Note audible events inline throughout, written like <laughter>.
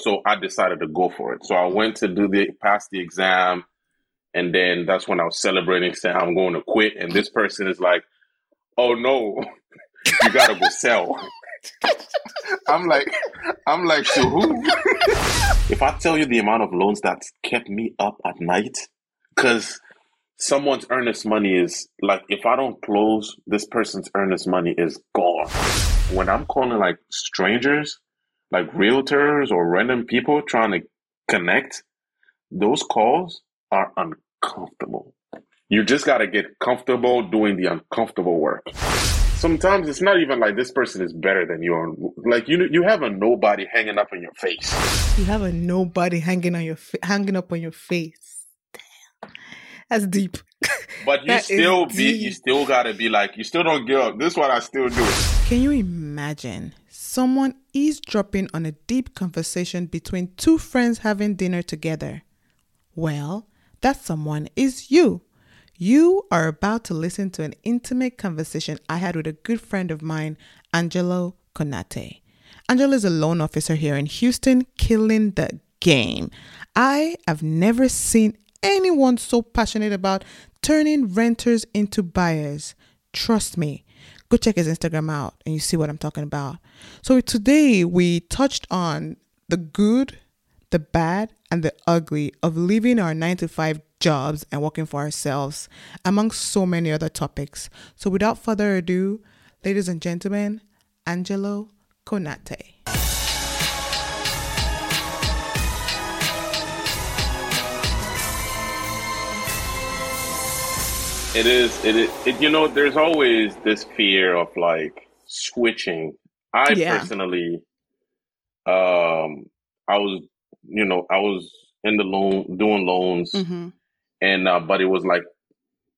So I decided to go for it. So I went to do the pass the exam, and then that's when I was celebrating, saying I'm going to quit. And this person is like, "Oh no, <laughs> you gotta go sell." <laughs> I'm like, I'm like, to who? <laughs> if I tell you the amount of loans that kept me up at night, because someone's earnest money is like, if I don't close, this person's earnest money is gone. When I'm calling like strangers, like realtors or random people trying to connect, those calls are uncomfortable. You just got to get comfortable doing the uncomfortable work sometimes it's not even like this person is better than you. Like you, you have a nobody hanging up on your face. You have a nobody hanging on your fa- hanging up on your face. Damn, that's deep. <laughs> But you still be, deep. you still gotta be like, you still don't give up. This is what I still do. Can you imagine someone eavesdropping on a deep conversation between two friends having dinner together? Well, that someone is you. You are about to listen to an intimate conversation I had with a good friend of mine, Angelo Konate. Angelo is a loan officer here in Houston, killing the game. I have never seen anyone so passionate about turning renters into buyers. Trust me. Go check his Instagram out and you see what I'm talking about. So today we touched on the good, the bad, and the ugly of leaving our 9 to 5 jobs and working for ourselves, amongst so many other topics. So, without further ado, ladies and gentlemen, Angelo Konate. It is, it is, it, you know, there's always this fear of like switching. I yeah. personally, um, I was, you know, I was in the loan, doing loans. Mm-hmm and uh, but it was like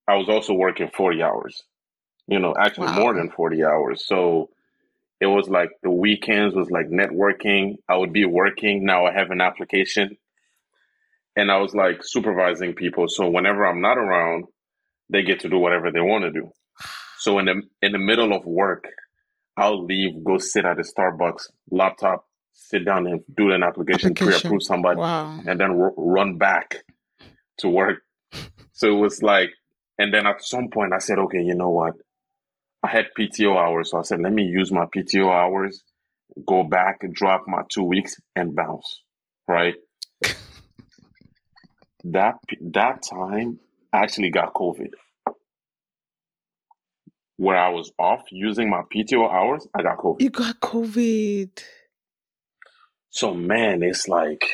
I was also working forty hours. You know, actually wow. more than forty hours. So it was like the weekends was like networking. I would be working. Now I have an application, and I was like supervising people. So whenever I'm not around, they get to do whatever they want to do. So in the in the middle of work, I'll leave, go sit at a Starbucks, laptop, sit down and do an application, application. pre-approve somebody, wow. and then r- run back to work so it was like, and then at some point I said, okay, you know what? I had PTO hours. So I said, let me use my PTO hours, go back drop my two weeks and bounce. Right. <laughs> that, that time I actually got COVID where I was off using my PTO hours, I got COVID. You got COVID. So man, it's like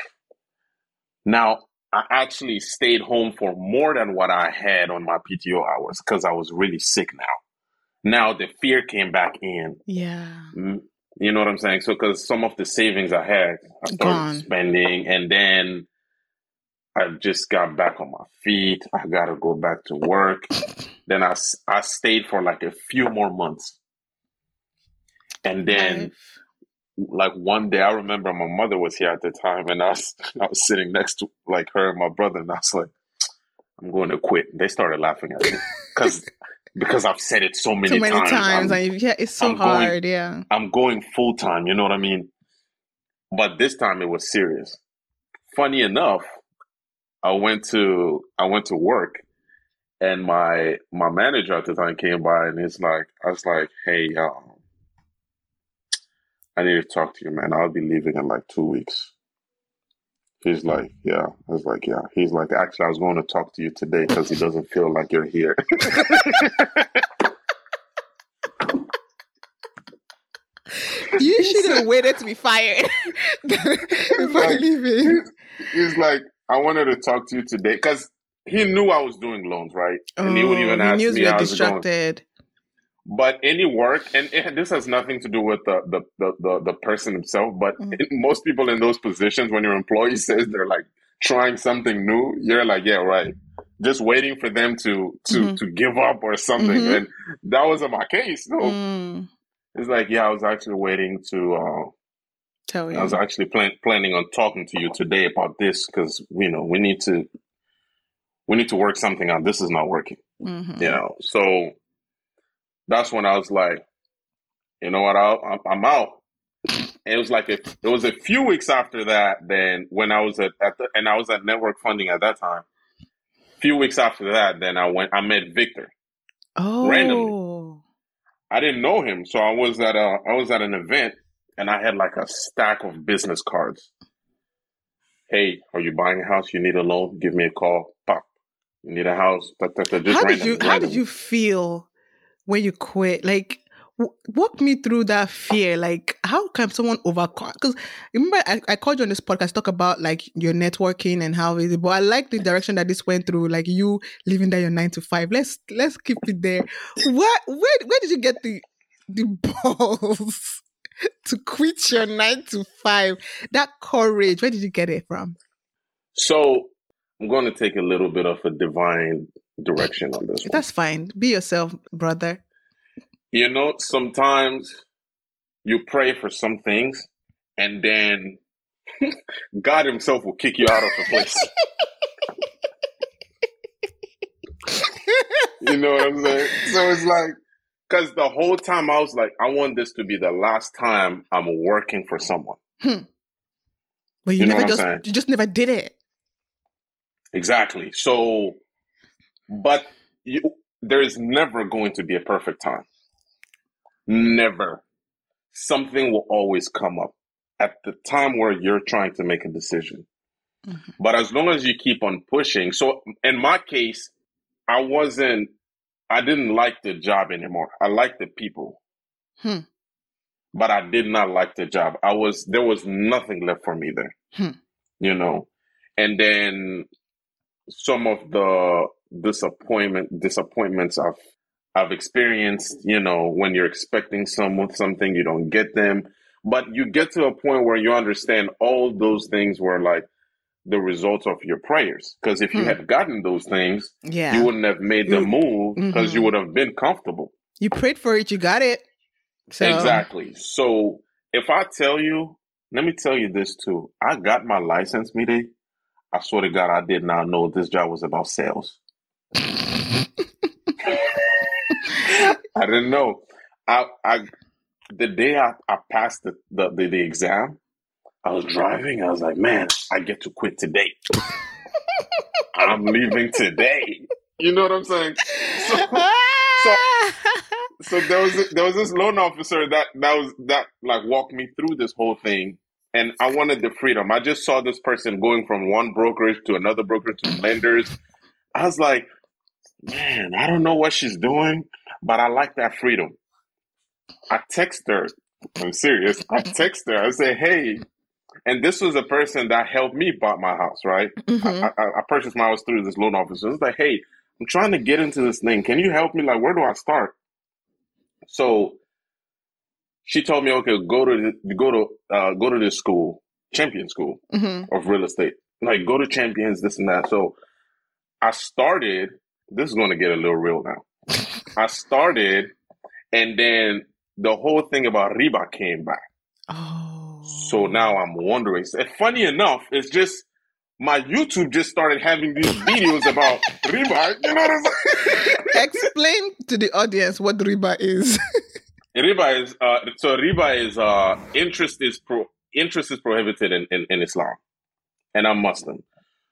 now I actually stayed home for more than what I had on my PTO hours because I was really sick now. Now the fear came back in. Yeah. Mm, you know what I'm saying? So, because some of the savings I had, I started Gone. spending, and then I just got back on my feet. I got to go back to work. <laughs> then I, I stayed for like a few more months. And then like one day I remember my mother was here at the time and I was <laughs> I was sitting next to like her and my brother and I was like, I'm going to quit. They started laughing at me <laughs> because because I've said it so many, so many times. times. yeah, it's so I'm hard. Going, yeah, I'm going full time. You know what I mean? But this time it was serious. Funny enough, I went to I went to work, and my my manager at the time came by and he's like, I was like, hey, um, I need to talk to you, man. I'll be leaving in like two weeks. He's like, yeah. I was like, yeah. He's like, actually, I was going to talk to you today because he doesn't feel like you're here. <laughs> you should have waited to be fired <laughs> before like, leaving. He's, he's, like, I wanted to talk to you today because he knew I was doing loans, right? And he would even oh, ask me how distracted. But any work, and, and, this has nothing to do with the the the, the, the person himself, but mm-hmm. it, <laughs> most people in those positions, when your employee <laughs> says they're like trying something new, you're like, yeah, right. Just waiting for them to to mm-hmm. to give up or something, mm-hmm. and that wasn't my case. So mm. it's like, yeah, I was actually waiting to. Uh, Tell you. I was actually plan- planning on talking to you today about this because you know we need to we need to work something out. This is not working. Mm-hmm. You know, so that's when I was like, you know what, I'll, I'm out. And it was like a, it was a few weeks after that. Then when I was at, at the, and I was at network funding at that time. A few weeks after that, then I went. I met Victor. Oh, randomly. I didn't know him, so I was at a I was at an event, and I had like a stack of business cards. Hey, are you buying a house? You need a loan? Give me a call. Pop. You need a house? Da, da, da, how did you random. How did you feel when you quit? Like, walk me through that fear. Like, how can someone overcome? Because remember, I, I called you on this podcast talk about like your networking and how is it. But I like the direction that this went through. Like you living there your nine to five. Let's let's keep it there. What? Where? Where did you get the the <laughs> balls to quit your nine to five? That courage. Where did you get it from? So I'm going to take a little bit of a divine direction on this. One. That's fine. Be yourself, brother. You know, sometimes you pray for some things and then <laughs> God Himself will kick you out of the place. <laughs> you know what I'm saying? So it's like, because the whole time I was like, I want this to be the last time I'm working for someone. Hmm. But you, you never just, you just never did it. Exactly. So, but you, there's never going to be a perfect time. Never. Something will always come up at the time where you're trying to make a decision. Mm-hmm. But as long as you keep on pushing, so in my case, I wasn't, I didn't like the job anymore. I liked the people. Hmm. But I did not like the job. I was, there was nothing left for me there. Hmm. You know? And then some of the disappointment disappointments I've I've experienced, you know, when you're expecting someone something, you don't get them. But you get to a point where you understand all those things were like the results of your prayers. Because if you hmm. had gotten those things, yeah. you wouldn't have made the move because mm-hmm. you would have been comfortable. You prayed for it, you got it. So. Exactly. So if I tell you, let me tell you this too. I got my license, Mide. I swear to God, I did not know this job was about sales. I didn't know. I, I the day I, I passed the, the, the, the exam, I was driving. I was like, man, I get to quit today. I'm leaving today. You know what I'm saying? So, so, so there was there was this loan officer that that was that like walked me through this whole thing, and I wanted the freedom. I just saw this person going from one brokerage to another brokerage to lenders. I was like, man, I don't know what she's doing, but I like that freedom. I text her. I'm serious. I text her. I say, hey, and this was a person that helped me buy my house, right? Mm-hmm. I, I, I, purchased my house through this loan officer. It's like, hey, I'm trying to get into this thing. Can you help me? Like, where do I start? So she told me, okay, go to the, go to uh, go to this school, Champion School mm-hmm. of Real Estate. Like, go to Champions, this and that. So I started this is going to get a little real now. <laughs> I started, and then the whole thing about Riba came back. Oh. So now I'm wondering. Funny enough, it's just my YouTube just started having these videos about <laughs> Riba. You know what I'm saying? Explain to the audience what Riba is. <laughs> Riba is uh, so Riba is uh, interest is pro interest is prohibited in, in, in Islam, and I'm Muslim.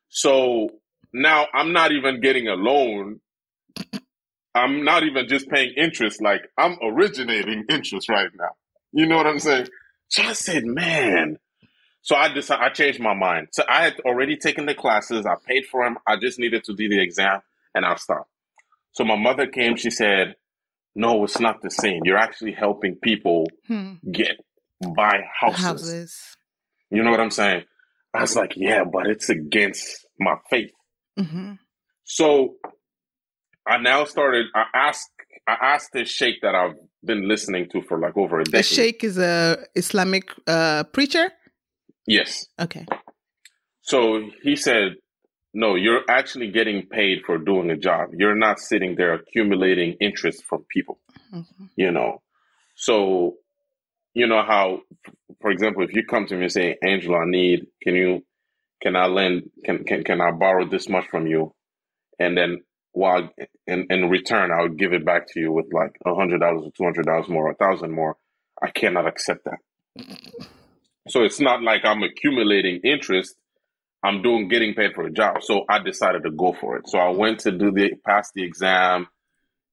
So now I'm not even getting a loan. I'm not even just paying interest. Like I'm originating interest right now. You know what I'm saying? So I said, man. So I decided I changed my mind. So I had already taken the classes. I paid for them. I just needed to do the exam, and I stopped. So my mother came. She said, "No, it's not the same. You're actually helping people hmm. get buy houses. houses. You know what I'm saying?" I was like, "Yeah, but it's against my faith." Mm-hmm. So I now started. I asked. I asked this sheikh that I've been listening to for like over a decade. The sheikh is a Islamic uh, preacher. Yes. Okay. So he said, "No, you're actually getting paid for doing a job. You're not sitting there accumulating interest from people. Mm-hmm. You know, so you know how, for example, if you come to me and say, Angelo, I need, can you can I lend can can can I borrow this much from you, and then while in in return I'll give it back to you with like a hundred dollars or two hundred dollars more, or a thousand more. I cannot accept that. So it's not like I'm accumulating interest. I'm doing getting paid for a job. So I decided to go for it. So I went to do the pass the exam,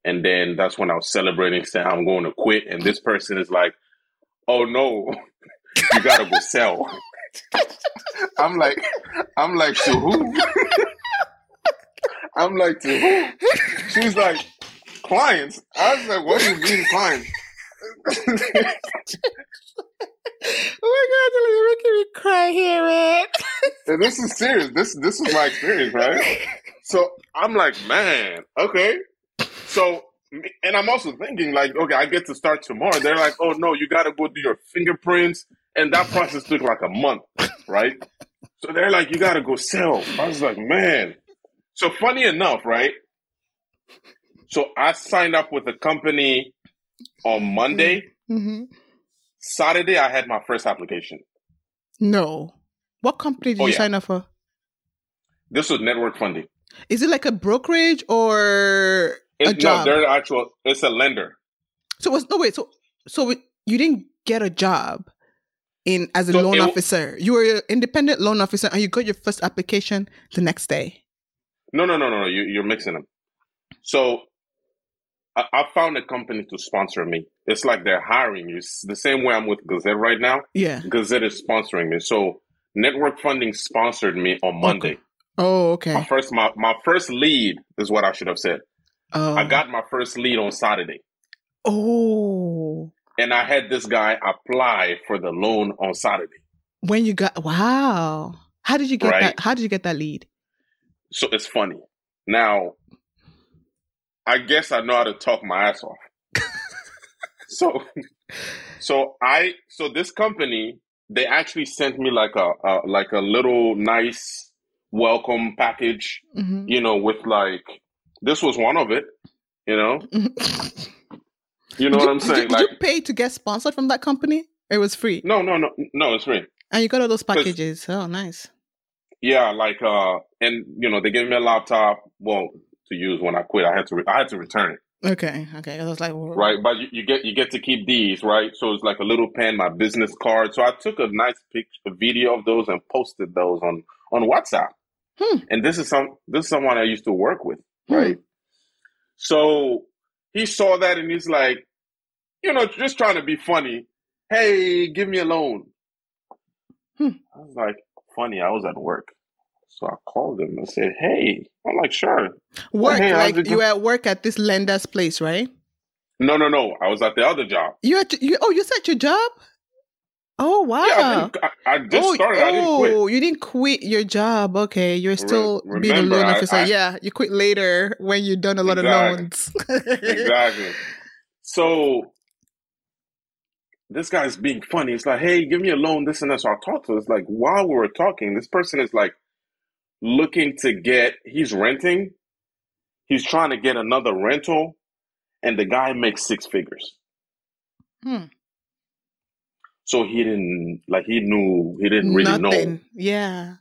and then that's when I was celebrating, saying I'm going to quit. And this person is like, "Oh no, <laughs> you gotta go sell." <laughs> I'm like, I'm like to who? <laughs> I'm like to who? She's like, clients. I was like, what do you mean clients? Oh my god, you're making me cry here, man. and this is serious. This this is my experience, right? So I'm like, man, okay. So and I'm also thinking like, okay, I get to start tomorrow. They're like, oh no, you got to go do your fingerprints, and that process took like a month, right? So they're like, you got to go sell. I was like, man. So funny enough, right? So I signed up with a company on Monday. Mm-hmm. Saturday, I had my first application. No. What company did oh, you yeah. sign up for? This was network funding. Is it like a brokerage or a it, job? No, they're actual. It's a lender. So was no wait. So so you didn't get a job in as a so loan it, officer. You were an independent loan officer, and you got your first application the next day. No, no, no, no, no. You, you're mixing them. So I, I, found a company to sponsor me. It's like they're hiring you. It's the same way I'm with Gazette right now. Yeah. Gazette is sponsoring me. So network funding sponsored me on Monday. Okay. Oh, okay. My first my, my first lead is what I should have said. Oh. I got my first lead on Saturday. Oh. And I had this guy apply for the loan on Saturday. When you got wow. How did you get right? that how did you get that lead? So it's funny. Now I guess I know how to talk my ass off. <laughs> so, so I, so this company, they actually sent me like a, a like a little nice welcome package, mm-hmm. you know, with like, this was one of it, you know? <laughs> you know did what I'm saying? Did you, like, did you pay to get sponsored from that company? It was free. No, no, no, no, it's free. And you got all those packages. Oh, nice. Yeah, like uh, and you know they gave me a laptop. Well, to use when I quit. I had to re- I had to return it. Okay, okay. I was like, right, but you, you, get you get to keep these, right? So it's like a little pen, my business card. So I took a nice picture, a video of those, and posted those on on WhatsApp. Hmm. And this is some this is someone I used to work with, hmm. right? Hmm. So he saw that and he's like, you know, just trying to be funny. Hey, give me a loan. Hmm. I was like, funny. I was at work. So I called him and said, "Hey," I'm like, "Sure." Work hey, like you at work at this lender's place, right? No, no, no. I was at the other job. You at you? Oh, you at your job? Oh wow! Yeah, I, I, just oh, started. I didn't quit. Oh, you didn't quit your job. Okay, you're still Re- being a loan officer. I, yeah, you quit later when you've done a lot exactly. of loans. exactly. So this guy's being funny. It's like, hey, give me a loan, this and that. So I talked to. Us. It's like while we were talking, this person is like looking to get, he's renting, he's trying to get another rental, and the guy makes six figures. Hmm. So he didn't like he knew he didn't really Nothing. know. Yeah.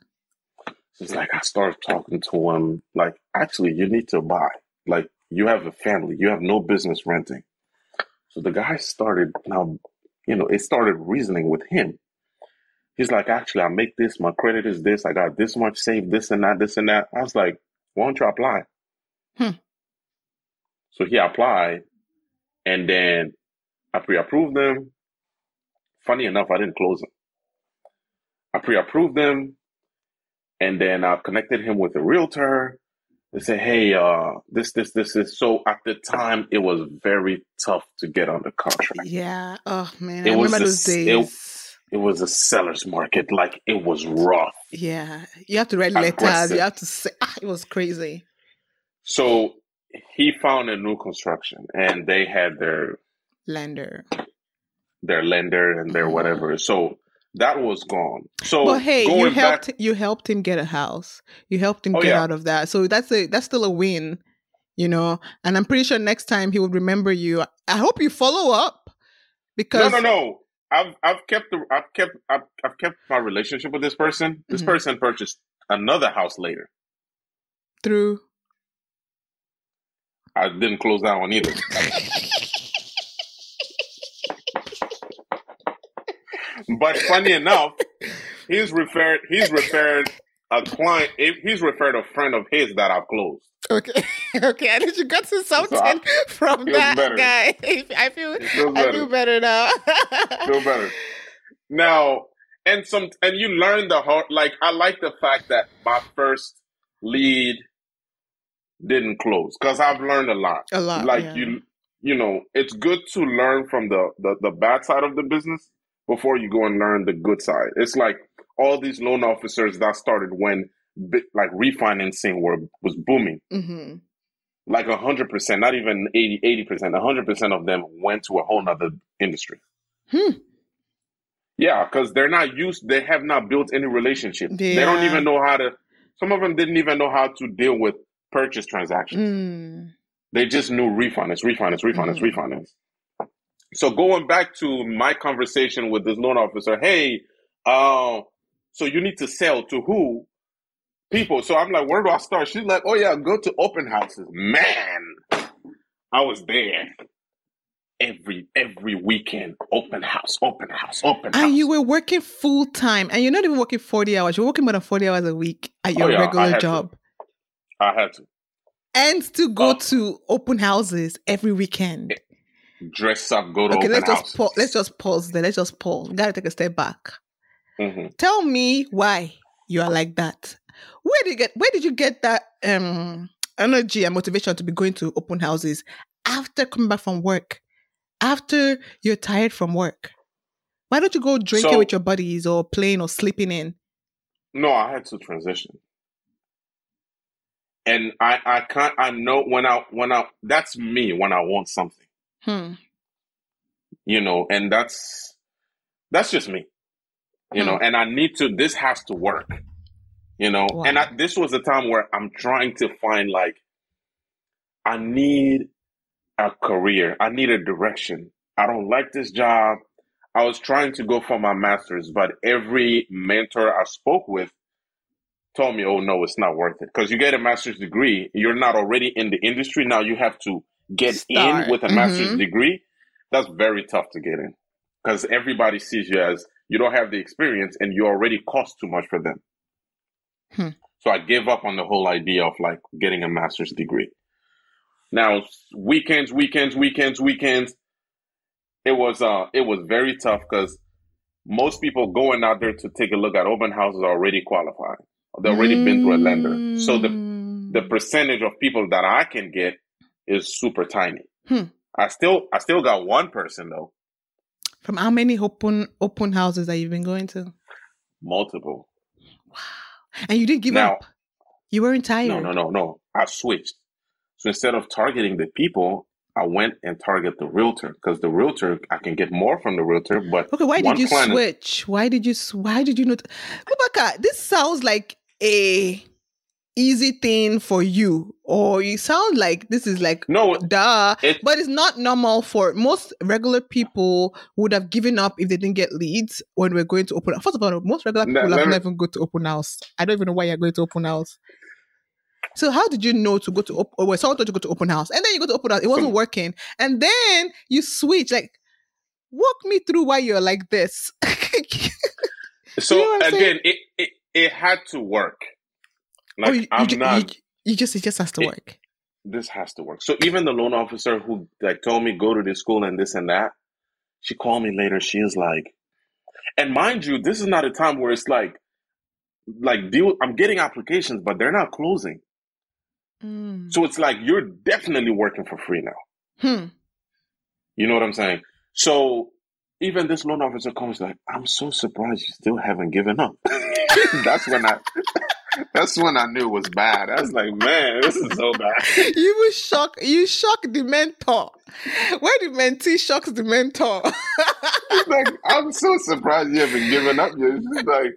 It's like I started talking to him, like, actually you need to buy. Like you have a family, you have no business renting. So the guy started now, you know, it started reasoning with him. He's like, actually, I make this. My credit is this. I got this much saved, this and that, this and that. I was like, why don't you apply? Hmm. So he applied, and then I pre-approved them. Funny enough, I didn't close them. I pre-approved them, and then I connected him with a realtor. They said, "Hey, uh, this, this, this, is." So at the time, it was very tough to get on the contract. Yeah. Oh man, it I remember those days. It, it was a seller's market. Like it was rough. Yeah, you have to write letters. You have to say ah, it was crazy. So he found a new construction, and they had their lender, their lender, and their mm-hmm. whatever. So that was gone. So, but hey, you helped back, you helped him get a house. You helped him oh, get yeah. out of that. So that's a that's still a win, you know. And I'm pretty sure next time he would remember you. I hope you follow up because no, no, no. I've I've kept the I've kept I've, I've kept my relationship with this person. This mm-hmm. person purchased another house later. Through. I didn't close that one either. but funny enough, he's referred he's referred a client he's referred a friend of his that I've closed. Okay, <laughs> okay. I think you got to <laughs> something so I, from that better. guy. <laughs> I feel I feel better now. feel better now. And some and you learn the hard. Like I like the fact that my first lead didn't close because I've learned a lot. A lot. Like yeah. you, you know, it's good to learn from the, the the bad side of the business before you go and learn the good side. It's like all these loan officers that started when like refinancing were was booming. Mm-hmm. Like a hundred percent, not even 80 percent, a hundred percent of them went to a whole nother industry. Hmm. Yeah, because they're not used. They have not built any relationship. Yeah. They don't even know how to. Some of them didn't even know how to deal with purchase transactions. Mm. They just knew refinance, refinance, refinance, mm. refinance. So going back to my conversation with this loan officer, hey, uh, so you need to sell to who? People. So I'm like, where do I start? She's like, oh yeah, go to open houses. Man, I was there every every weekend. Open house, open house, open house. And you were working full time, and you're not even working forty hours. You're working more than forty hours a week at your oh, yeah, regular job. To. I had to. And to go uh, to open houses every weekend. Dress up, go to okay, let's houses. just let's just pause there. Let's just pause. We gotta take a step back. Mm-hmm. Tell me why you are like that. Where did you get where did you get that um energy and motivation to be going to open houses after coming back from work? After you're tired from work? Why don't you go drinking so, with your buddies or playing or sleeping in? No, I had to transition and I I can't I know when I when I that's me when I want something. Hmm. You know, and that's that's just me. You hmm. know, and I need to. This has to work. You know, wow. and I, this was a time where I'm trying to find like I need a career. I need a direction. I don't like this job. I was trying to go for my master's, but every mentor I spoke with told me, oh no, it's not worth it. Because you get a master's degree, you're not already in the industry. Now you have to get Start. in with a mm-hmm. master's degree. That's very tough to get in. Because everybody sees you as you don't have the experience and you already cost too much for them. Hmm. So I gave up on the whole idea of like getting a master's degree. Now weekends, weekends, weekends, weekends. It was uh it was very tough because most people going out there to take a look at open houses are already qualified. They've already mm. been through a lender. So the the mm. percentage of people that I can get is super tiny. Hmm. I still I still got one person though. From how many open open houses that you've been going to? Multiple. Wow. And you didn't give now, up. You weren't tired. No, no, no, no. I switched. So instead of targeting the people, I went and target the realtor because the realtor I can get more from the realtor. But okay, why did you switch? Why did you? Why did you not? Bubakah, this sounds like a easy thing for you. Or you sound like this is like no duh. it, but it's not normal for most regular people would have given up if they didn't get leads when we're going to open. First of all most regular people have never even go to open house. I don't even know why you're going to open house. So how did you know to go to open or well, someone told you to go to open house? And then you go to open house it wasn't hmm. working. And then you switch like walk me through why you're like this. <laughs> So you know again it, it it had to work. Like oh, you, I'm you, not. You, you, just it just has to it, work. This has to work. So even the loan officer who like told me go to this school and this and that, she called me later. She is like, and mind you, this is not a time where it's like, like deal. I'm getting applications, but they're not closing. Mm. So it's like you're definitely working for free now. Hmm. You know what I'm saying? So even this loan officer comes like, I'm so surprised you still haven't given up. <laughs> that's when I that's when I knew it was bad. I was like, man, this is so bad. <laughs> You were shocked. You shocked the mentor. Where the mentee shocks the mentor. like, I'm so surprised you haven't given up yet. She's like,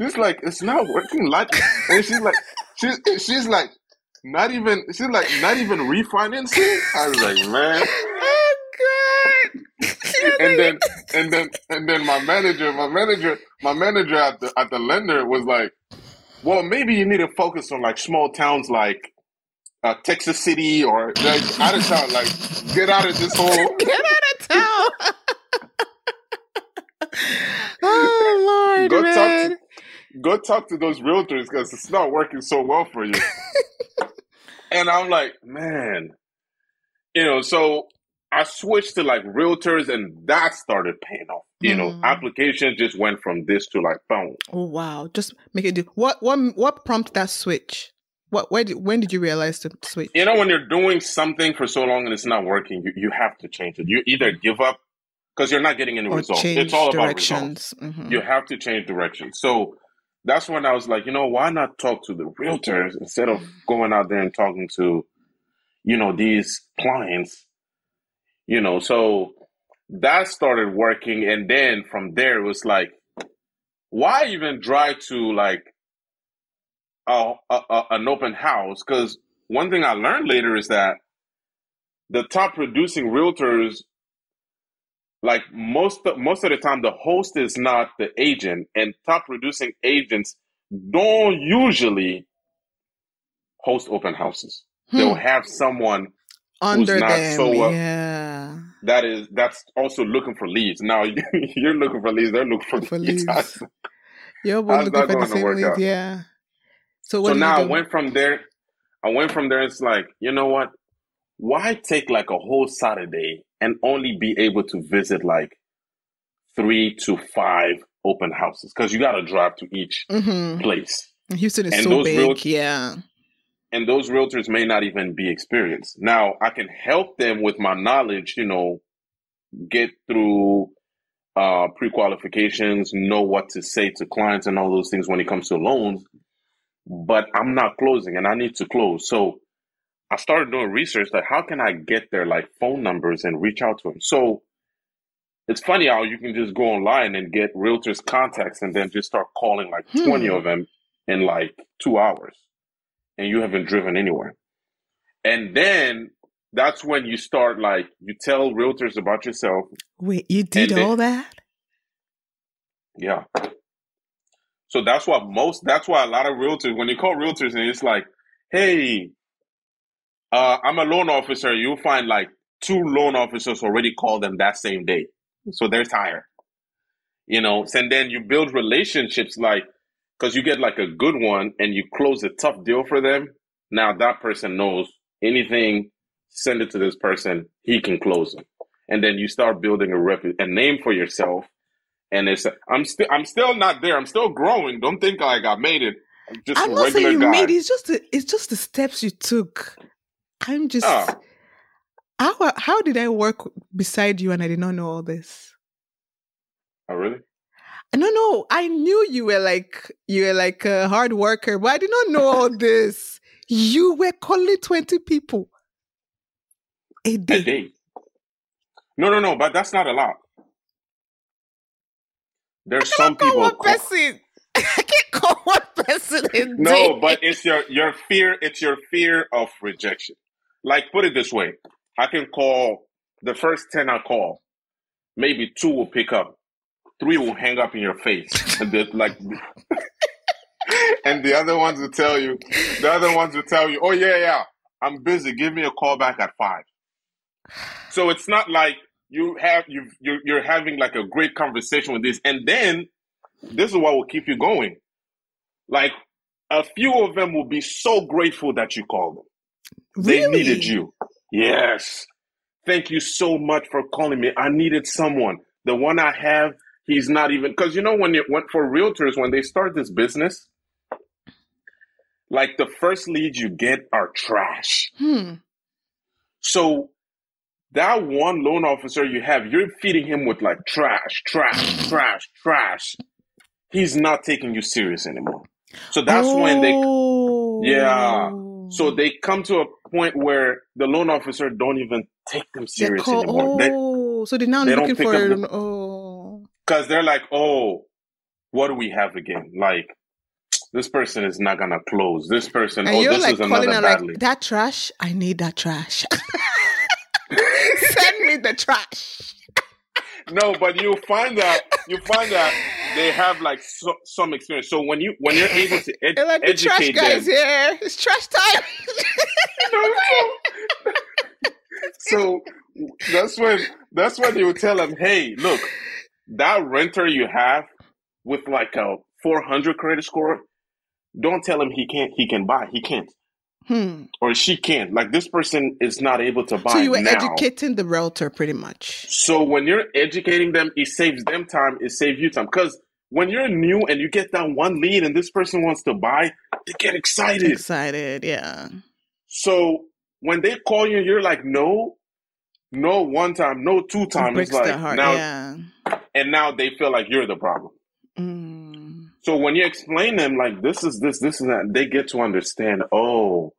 she's like, it's not working. Like, and she's like, she's she's like, not even. She's like, not even refinancing. I was like, man. Oh God and then and then and then my manager, my manager, my manager at the at the lender was like, "Well, maybe you need to focus on like small towns like uh, Texas City or like out of town. Like, get out of this whole <laughs> get out of town." <laughs> oh Lord, go man. talk to go talk to those realtors because it's not working so well for you. <laughs> and I'm like, man, you know, so I switched to like realtors and that started paying off. You know, Hmm. applications just went from this to like boom. Oh wow! Just make it do. What what what prompted that switch? What where did when did you realize to switch? You know, when you're doing something for so long and it's not working, you, you have to change it. You either give up because you're not getting any or results. It's all about results. directions. Mhm. You have to change direction. So that's when I was like, you know, why not talk to the realtors instead of going out there and talking to, you know, these clients, you know, so that started working. And then from there, it was like, why even drive to like a, a, a- an open house? Because one thing I learned later is that the top producing realtors like most most of the time the host is not the agent and top producing agents don't usually host open houses they'll Hmm. have someone Under them, so, uh, yeah. that is that's also looking for leads now <laughs> you're looking for leads they're looking for, For leads, <laughs> leads. You're both looking for the same leads, out? yeah. So so now i went from there i went from there it's like you know what why take like a whole saturday and only be able to visit like three to five open houses because you got to drive to each hmm place Houston is And so big, real- yeah. And those realtors may not even be experienced. Now i can help them with my knowledge you know get through uh pre-qualifications know what to say to clients and all those things when it comes to loans but i'm not closing and i need to close. So i started doing research like how can i get their like phone numbers and reach out to them so it's funny how you can just go online and get realtors contacts and then just start calling like 20 Hmm. of them in like two hours and you haven't driven anywhere. And then that's when you start like you tell realtors about yourself. Wait, you did And they- all that? yeah. So that's why most that's why a lot of realtors when you call realtors and it's like hey uh, i'm a loan officer you'll find like two loan officers already call them that same day. So they're tired. You know and then you build relationships like because you get like a good one and you close a tough deal for them now that person knows anything send it to this person he can close them and then you start building a rep a name for yourself and it's i'm still i'm still not there i'm still growing don't think like i made it i'm just I'm not saying you guy made it. It's just the, it's just the steps you took. I'm just Ah. how how did I work beside you and I did not know all this? oh really No, no, I knew you were like you were like a hard worker, but I did not know all this. You were calling twenty people a a day. day no no no but that's not a lot there's some Call people one call- person. <laughs> I can't call one person a day. No, but it's your your fear. It's your fear of rejection. Like put it this way: I can call the first ten I call, maybe two will pick up, three will hang up in your face, and the like, <laughs> and the other ones will tell you. The other ones will tell you, "Oh yeah, yeah, I'm busy. Give me a call back at five. So it's not like you have you you're, you're having like a great conversation with this, and then this is what will keep you going. Like a few of them will be so grateful that you called them. They needed you. Yes. Thank you so much for calling me. I needed someone. The one I have, he's not even because you know when it went for realtors when they start this business, like the first leads you get are trash. Hmm. So that one loan officer you have, you're feeding him with like trash, trash, trash, trash. He's not taking you serious anymore. So that's when they Yeah. So Oh. they come to a point where the loan officer don't even take them serious anymore. They, Oh, so they're now they looking for an, oh. Because they're like, oh, what do we have again? Like, this person is not gonna close. This person, And oh, you're this like is calling another out like that trash. I need that trash. <laughs> Send me the trash. No, but you find that you find that they have like so, some experience. So when you when you're able to ed- like the trash educate guys them, here. It's trash time. <laughs> so that's when that's when you would tell them, hey, look, that renter you have with like a 400 credit score, don't tell him he can't. He can buy. He can't. Hmm. Or she can't. Like this person is not able to buy. So you were now. educating the realtor pretty much. So when you're educating them, it saves them time. It saves you time because when you're new and you get that one lead and this person wants to buy, they get excited. Excited, yeah. So when they call you, you're like, no, no, one time, no, two times. It it's like heart, now, yeah. and now they feel like you're the problem. Mm. So when you explain them like this is this, this is that, they get to understand. Oh,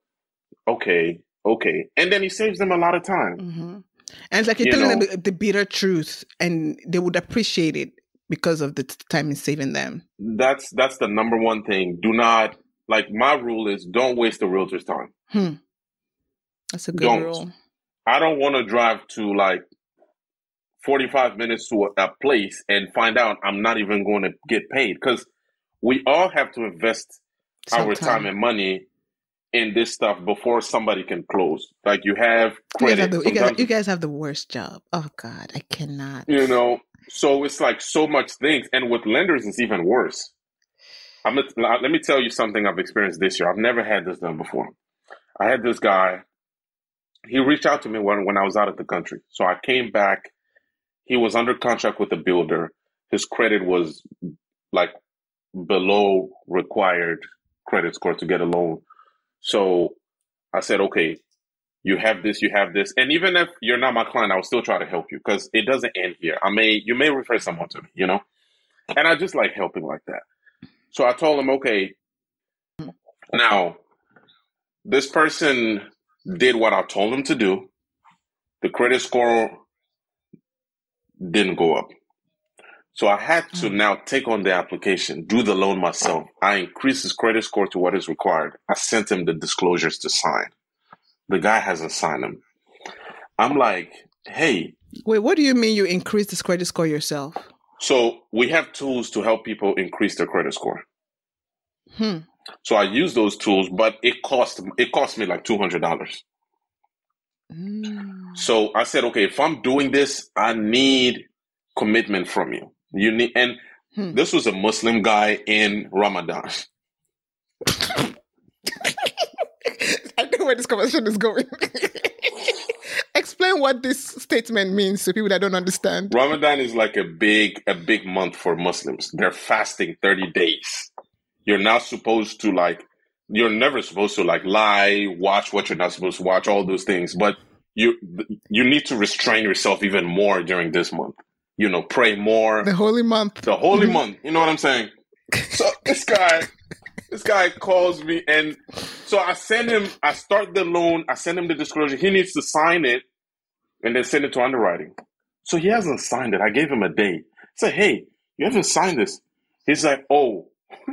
okay, okay, and then he saves them a lot of time. Mm-hmm. And it's like you're you telling know? them the bitter truth, and they would appreciate it because of the time it's saving them. That's that's the number one thing. Do not like my rule is don't waste the realtor's time. Hmm. That's a good don't. rule. I don't want to drive to like 45 minutes to a, a, place and find out I'm not even going to get paid because we all have to invest Some our time. and money in this stuff before somebody can close. Like you have credit. You guys have, the, you, guys, you guys have the worst job. Oh God, I cannot. You know, so it's like so much things, and with lenders, it's even worse. I'm let me tell you something I've experienced this year. I've never had this done before. I had this guy. He reached out to me when when I was out of the country. So I came back. He was under contract with a builder. His credit was like below required credit score to get a loan. So I said, okay, you have this, you have this, and even if you're not my client, I'll still try to help you because it doesn't end here. I may, you may refer someone to me, you know, and I just like helping like that. So I told him, okay, now this person did what I told him to do. The credit score didn't go up. So I had to mm. now take on the application, do the loan myself. I increased his credit score to what is required. I sent him the disclosures to sign. The guy hasn't signed them. I'm like, hey. Wait, what do you mean you increase the credit score yourself? So we have tools to help people increase their credit score. Hmm. So I use those tools, but it cost it cost me like two hundred dollars. Mm. So I said, okay, if I'm doing this, I need commitment from you. You need, and hmm. this was a Muslim guy in Ramadan. <laughs> I know where this conversation is going. <laughs> Explain what this statement means to people that don't understand. Ramadan is like a big, a big month for Muslims. They're fasting 30 days. You're not supposed to like, you're never supposed to like lie, watch what you're not supposed to watch, all those things. But you, you need to restrain yourself even more during this month. You know, pray more. The holy month. The holy mm-hmm. month. You know what I'm saying? So <laughs> this guy, this guy calls me, and so I send him. I start the loan. I send him the disclosure. He needs to sign it, and then send it to underwriting. So he hasn't signed it. I gave him a day. I said, "Hey, you haven't signed this." He's like, "Oh." <laughs>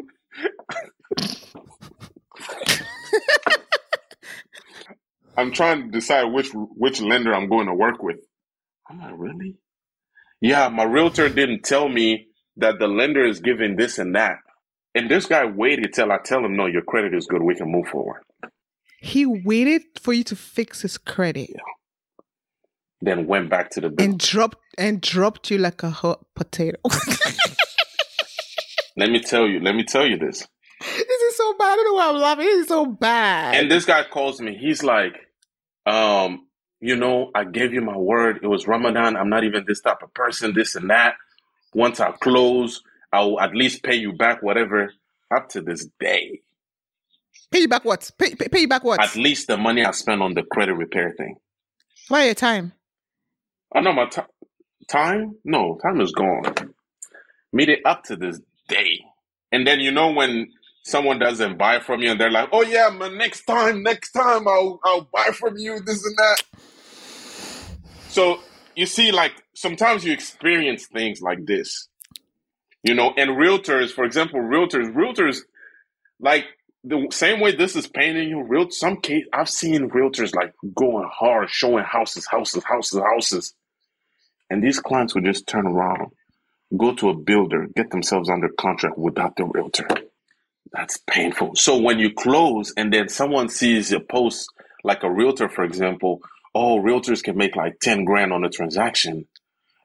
I'm trying to decide which which lender I'm going to work with. I'm like, really? Yeah, my realtor didn't tell me that the lender is giving this and that. And this guy waited till I tell him, no, your credit is good. We can move forward. He waited for you to fix his credit. Yeah. Then went back to the bill. and dropped and dropped you like a hot potato. <laughs> let me tell you. Let me tell you this. This is so bad. I don't know why I'm laughing. This is so bad. And this guy calls me. He's like, um, you know, I gave you my word. It was Ramadan. I'm not even this type of person. This and that. Once I close, I'll at least pay you back whatever up to this day. Pay you back what? Pay, pay, pay you back what? At least the money I spent on the credit repair thing. Why your time? I know my t- time. No, time is gone. Meet it up to this day, and then you know when someone doesn't buy from you, and they're like, "Oh yeah, man, next time, next time, I'll I'll buy from you this and that." So you see, like sometimes you experience things like this you know, and realtors, for example, realtors, realtors, like the same way this is painting you, real some case I've seen realtors like going hard, showing houses, houses, houses, houses, and these clients would just turn around, go to a builder, get themselves under contract without the realtor. That's painful. So when you close and then someone sees your post like a realtor, for example, oh, realtors can make like ten grand on a transaction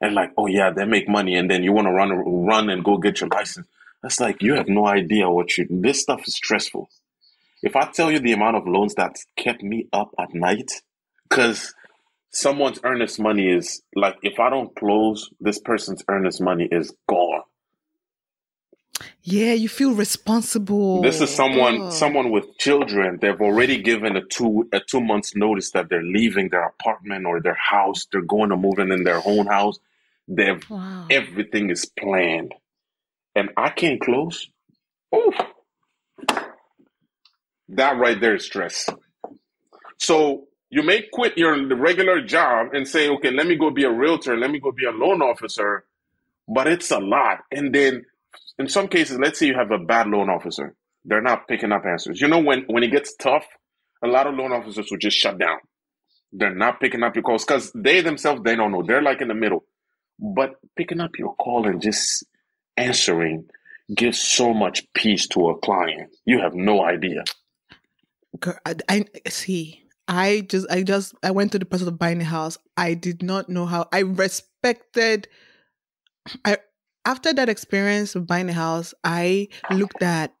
and like, oh yeah, they make money, and then you want to run run and go get your license. That's like you have no idea what you. This stuff is stressful. If I tell you the amount of loans that kept me up at night, because someone's earnest money is like, if I don't close, this person's earnest money is gone. Yeah, you feel responsible. This is someone oh. someone with children. They've already given a two a two months notice that they're leaving their apartment or their house. They're going to move in in their own house. They've wow. everything is planned, and I can't close. Oof. That right there is stress. So you may quit your regular job and say, okay, let me go be a realtor, let me go be a loan officer, but it's a lot. And then in some cases, let's say you have a bad loan officer, they're not picking up answers. You know, when when it gets tough, a lot of loan officers will just shut down. They're not picking up your calls because they themselves they don't know. They're like in the middle. But picking up your call and just answering gives so much peace to a client. You have no idea. I, I see. I just, I just, I went to the process of buying a house. I did not know how. I respected. I after that experience of buying a house, I looked at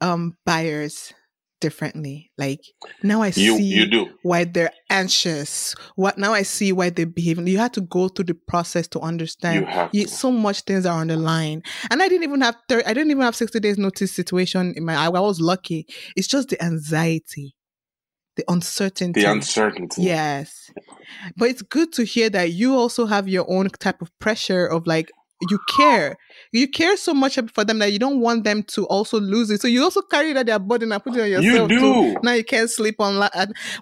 um buyers differently. Like now I you, see you do. why they're anxious. What now I see why they're behaving. You had to go through the process to understand. You, so much things are on the line, and I didn't even have 30, I didn't even have sixty days notice situation in my. I, I was lucky. It's just the anxiety, the uncertainty. The uncertainty. Yes, but it's good to hear that you also have your own type of pressure of like you care. You care so much for them that you don't want them to also lose it. So you also carry that their burden and put it on yourself. You do. Too. Now you can't sleep on. La-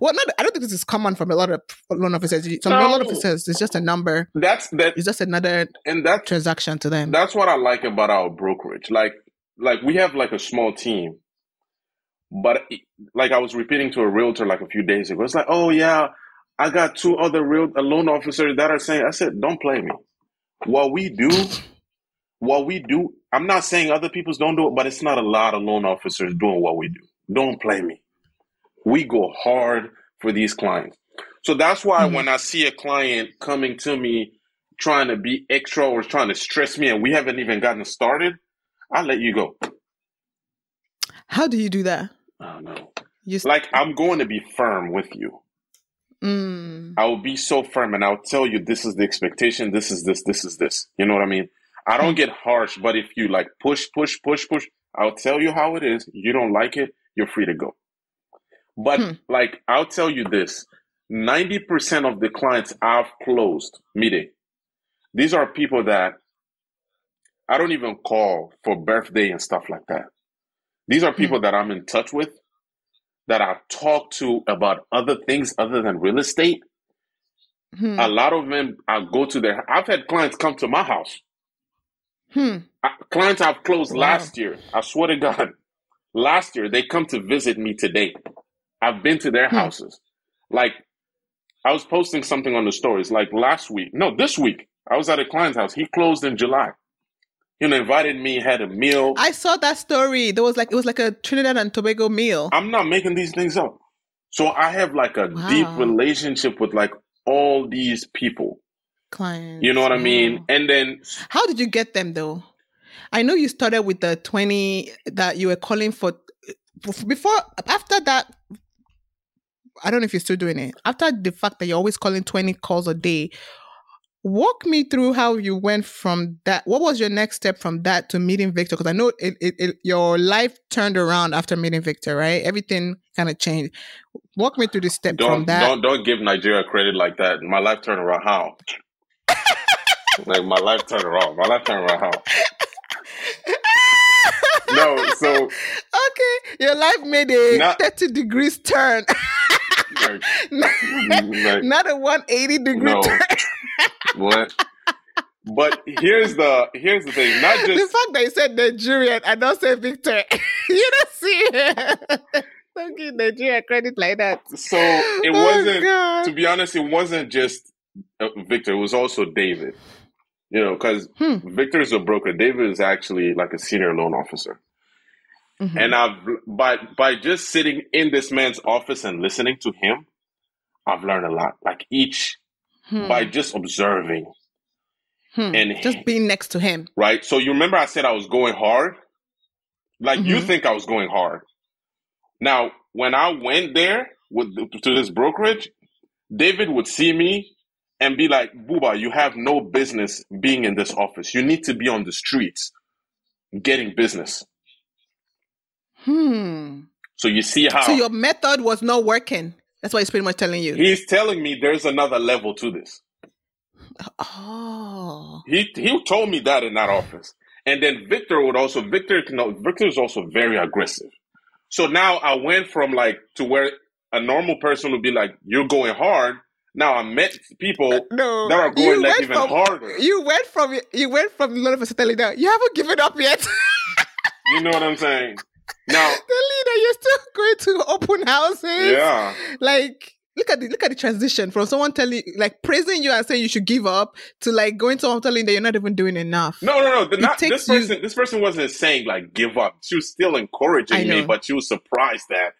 well, not, I don't think this is common from a lot of loan officers. Some no. loan officers, it's just a number. That's that. It's just another and that transaction to them. That's what I like about our brokerage. Like, like we have like a small team, but like I was repeating to a realtor like a few days ago. It's like, oh yeah, I got two other real loan officers that are saying. I said, don't play me what we do, what we do, I'm not saying other people's don't do it, but it's not a lot of loan officers doing what we do. Don't play me. We go hard for these clients. So that's why mm-hmm. when I see a client coming to me trying to be extra or trying to stress me and we haven't even gotten started, I let you go. How do you do that? I don't know. You like I'm going to be firm with you. Mm. I will be so firm and I'll tell you this is the expectation, this is this, this is this. You know what I mean? I don't get harsh, but if you like push, push, push, push, I'll tell you how it is. You don't like it, you're free to go. But hmm. like I'll tell you this 90% of the clients I've closed, meeting, these are people that I don't even call for birthday and stuff like that. These are people hmm. that I'm in touch with that I've talked to about other things other than real estate, hmm. a lot of them I go to their. I've had clients come to my house. Hmm. I, clients I've closed wow. last year. I swear to God, last year they come to visit me today. I've been to their hmm. houses. Like I was posting something on the stories. Like last week, no, this week I was at a client's house. He closed in July you know, invited me, had a meal. I saw that story. There was like it was like a Trinidad and Tobago meal. I'm not making these things up. So I have like a wow. deep relationship with like all these people. Clients. You know what I mean? And then How did you get them though? I know you started with the 20 that you were calling for before after that I don't know if you're still doing it. After the fact that you're always calling 20 calls a day, walk me through how you went from that what was your next step from that to meeting victor? Because i know it, it, it, your life turned around after meeting victor right? Everything kind of changed. Walk me through the step don't, from that. don't don't give nigeria credit like that. My life turned around how? <laughs> Like my life turned around my life turned around how? No so <laughs> okay your life made a not, 30 degrees turn. Like, <laughs> not, not a 180 degree no. turn what? But here's the here's the thing. Not just the fact that you said Nigerian and not say Victor. <laughs> you don't see it. Don't give Nigeria credit like that. So it oh, wasn't. God. To be honest, it wasn't just uh, Victor. It was also David. You know, because hmm. Victor is a broker. David is actually like a senior loan officer. Mm-hmm. And I've by by just sitting in this man's office and listening to him, I've learned a lot. Like each hmm. by just observing. Hmm. And just being next to him. Right. So you remember I said I was going hard? Like mm-hmm. you think I was going hard. Now, when I went there with to this brokerage, David would see me and be like, Buba, you have no business being in this office. You need to be on the streets getting business. Hmm. So you see how. So your method was not working. That's what he's pretty much telling you. He's telling me there's another level to this. Oh. He he told me that in that office. And then Victor would also Victor Victor is also very aggressive. So now I went from like to where a normal person would be like, "You're going hard." Now I met people uh, no, that are going like even from, harder. You went from you went from a lot of us telling that you haven't given up yet. you know what I'm saying? Now <laughs> the leader, you're still going to open houses. Yeah, like look at the look at the transition from someone telling like praising you and saying you should give up to like going to someone telling that you're not even doing enough. No, no, no. The, not, this person you, this person wasn't saying like give up. She was still encouraging me, but she was surprised that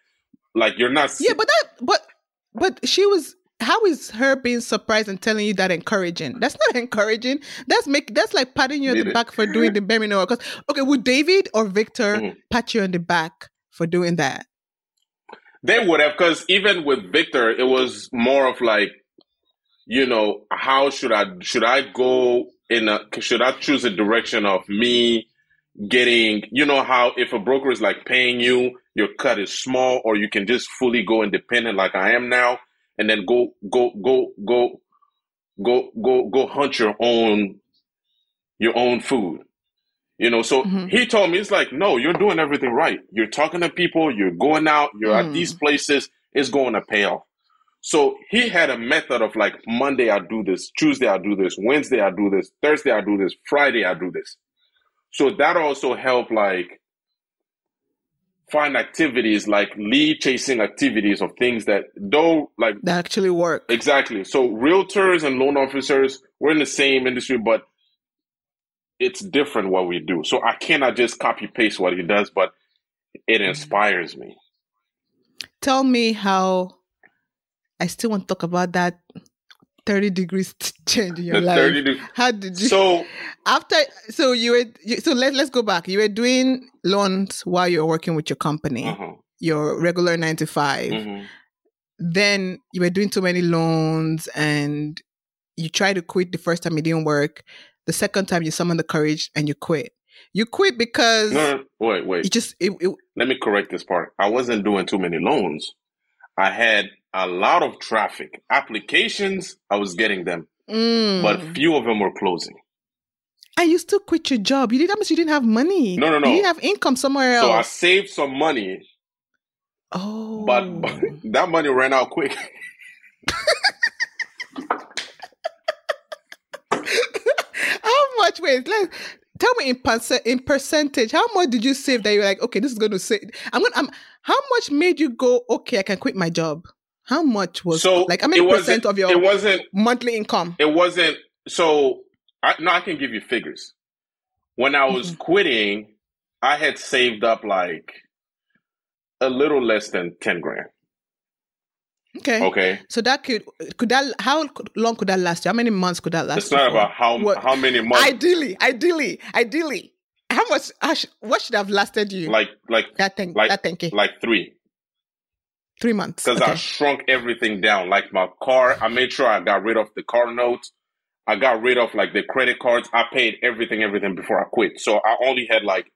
like you're not Yeah, but that but but she was how is her being surprised and telling you that encouraging? That's not encouraging. That's make that's like patting you on the back for doing the bare minimum. Because okay, would David or Victor mm-hmm. pat you on the back for doing that? They would have, because even with Victor, it was more of like, you know, how should I should I go in a should I choose a direction of me getting, you know, how if a broker is like paying you, your cut is small, or you can just fully go independent like I am now and then go go go go go go go hunt your own your own food. You know, so mm-hmm. he told me it's like, no, you're doing everything right. You're talking to people, you're going out, you're mm. at these places, it's going to pay off. So he had a method of like Monday I do this, Tuesday I do this, Wednesday I do this, Thursday I do this, Friday I do this. So that also helped like find activities like lead chasing activities of things that don't like that actually work. Exactly. So realtors and loan officers, we're in the same industry, but it's different what we do. So I cannot just copy paste what he does, but it mm-hmm. inspires me. Tell me how I still want to talk about that 30 degrees <laughs> change in your life. How did you So <laughs> after so you were you, so let, let's go back. You were doing loans while you were working with your company. Uh-huh. Your regular 9 to 5. Mm-hmm. Then you were doing too many loans and you tried to quit the first time it didn't work. The second time you summoned the courage and you quit. You quit because no, no wait, wait. You just it, it, let me correct this part. I wasn't doing too many loans. I had a lot of traffic. Applications, I was getting them, mm. but few of them were closing. And you still quit your job. You did that means you didn't have money. No, no, no. You didn't have income somewhere else. So I saved some money. Oh. But, <laughs> but that money ran out quick. <laughs> <laughs> How much? Wait, let tell me in percent in percentage. How much did you save that you're like, okay, this is going to save? I'm gonna. I'm. How much made you go? Okay, I can quit my job. How much was so like? How many percent of your it wasn't monthly income? It wasn't. So I, no, I can give you figures. When I was mm-hmm. quitting, I had saved up like a little less than ten grand. Okay. Okay. So that could could that how long could that last? How many months could that last? It's not about how what, how many months. Ideally, ideally, ideally, how much? What should have lasted you? Like like that thing. Like, that thing. Like three. Three months. Because okay. I shrunk everything down. Like my car, I made sure I got rid of the car notes. I got rid of like the credit cards. I paid everything, everything before I quit. So I only had like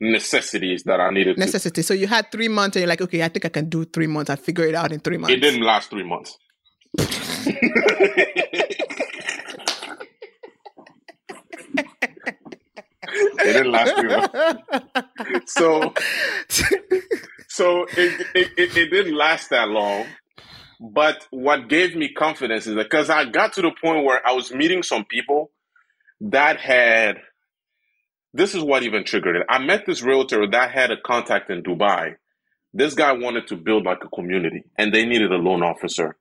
necessities that I needed. Necessity. To. So you had three months, and you're like, okay, I think I can do three months. I figure it out in three months. <laughs> It didn't last three months. it didn't last three months. So so it, it, it, it didn't last that long. But what gave me confidence is that because I got to the point where I was meeting some people that had this is what even triggered it. I met this realtor that had a contact in Dubai. This guy wanted to build like a community and they needed a loan officer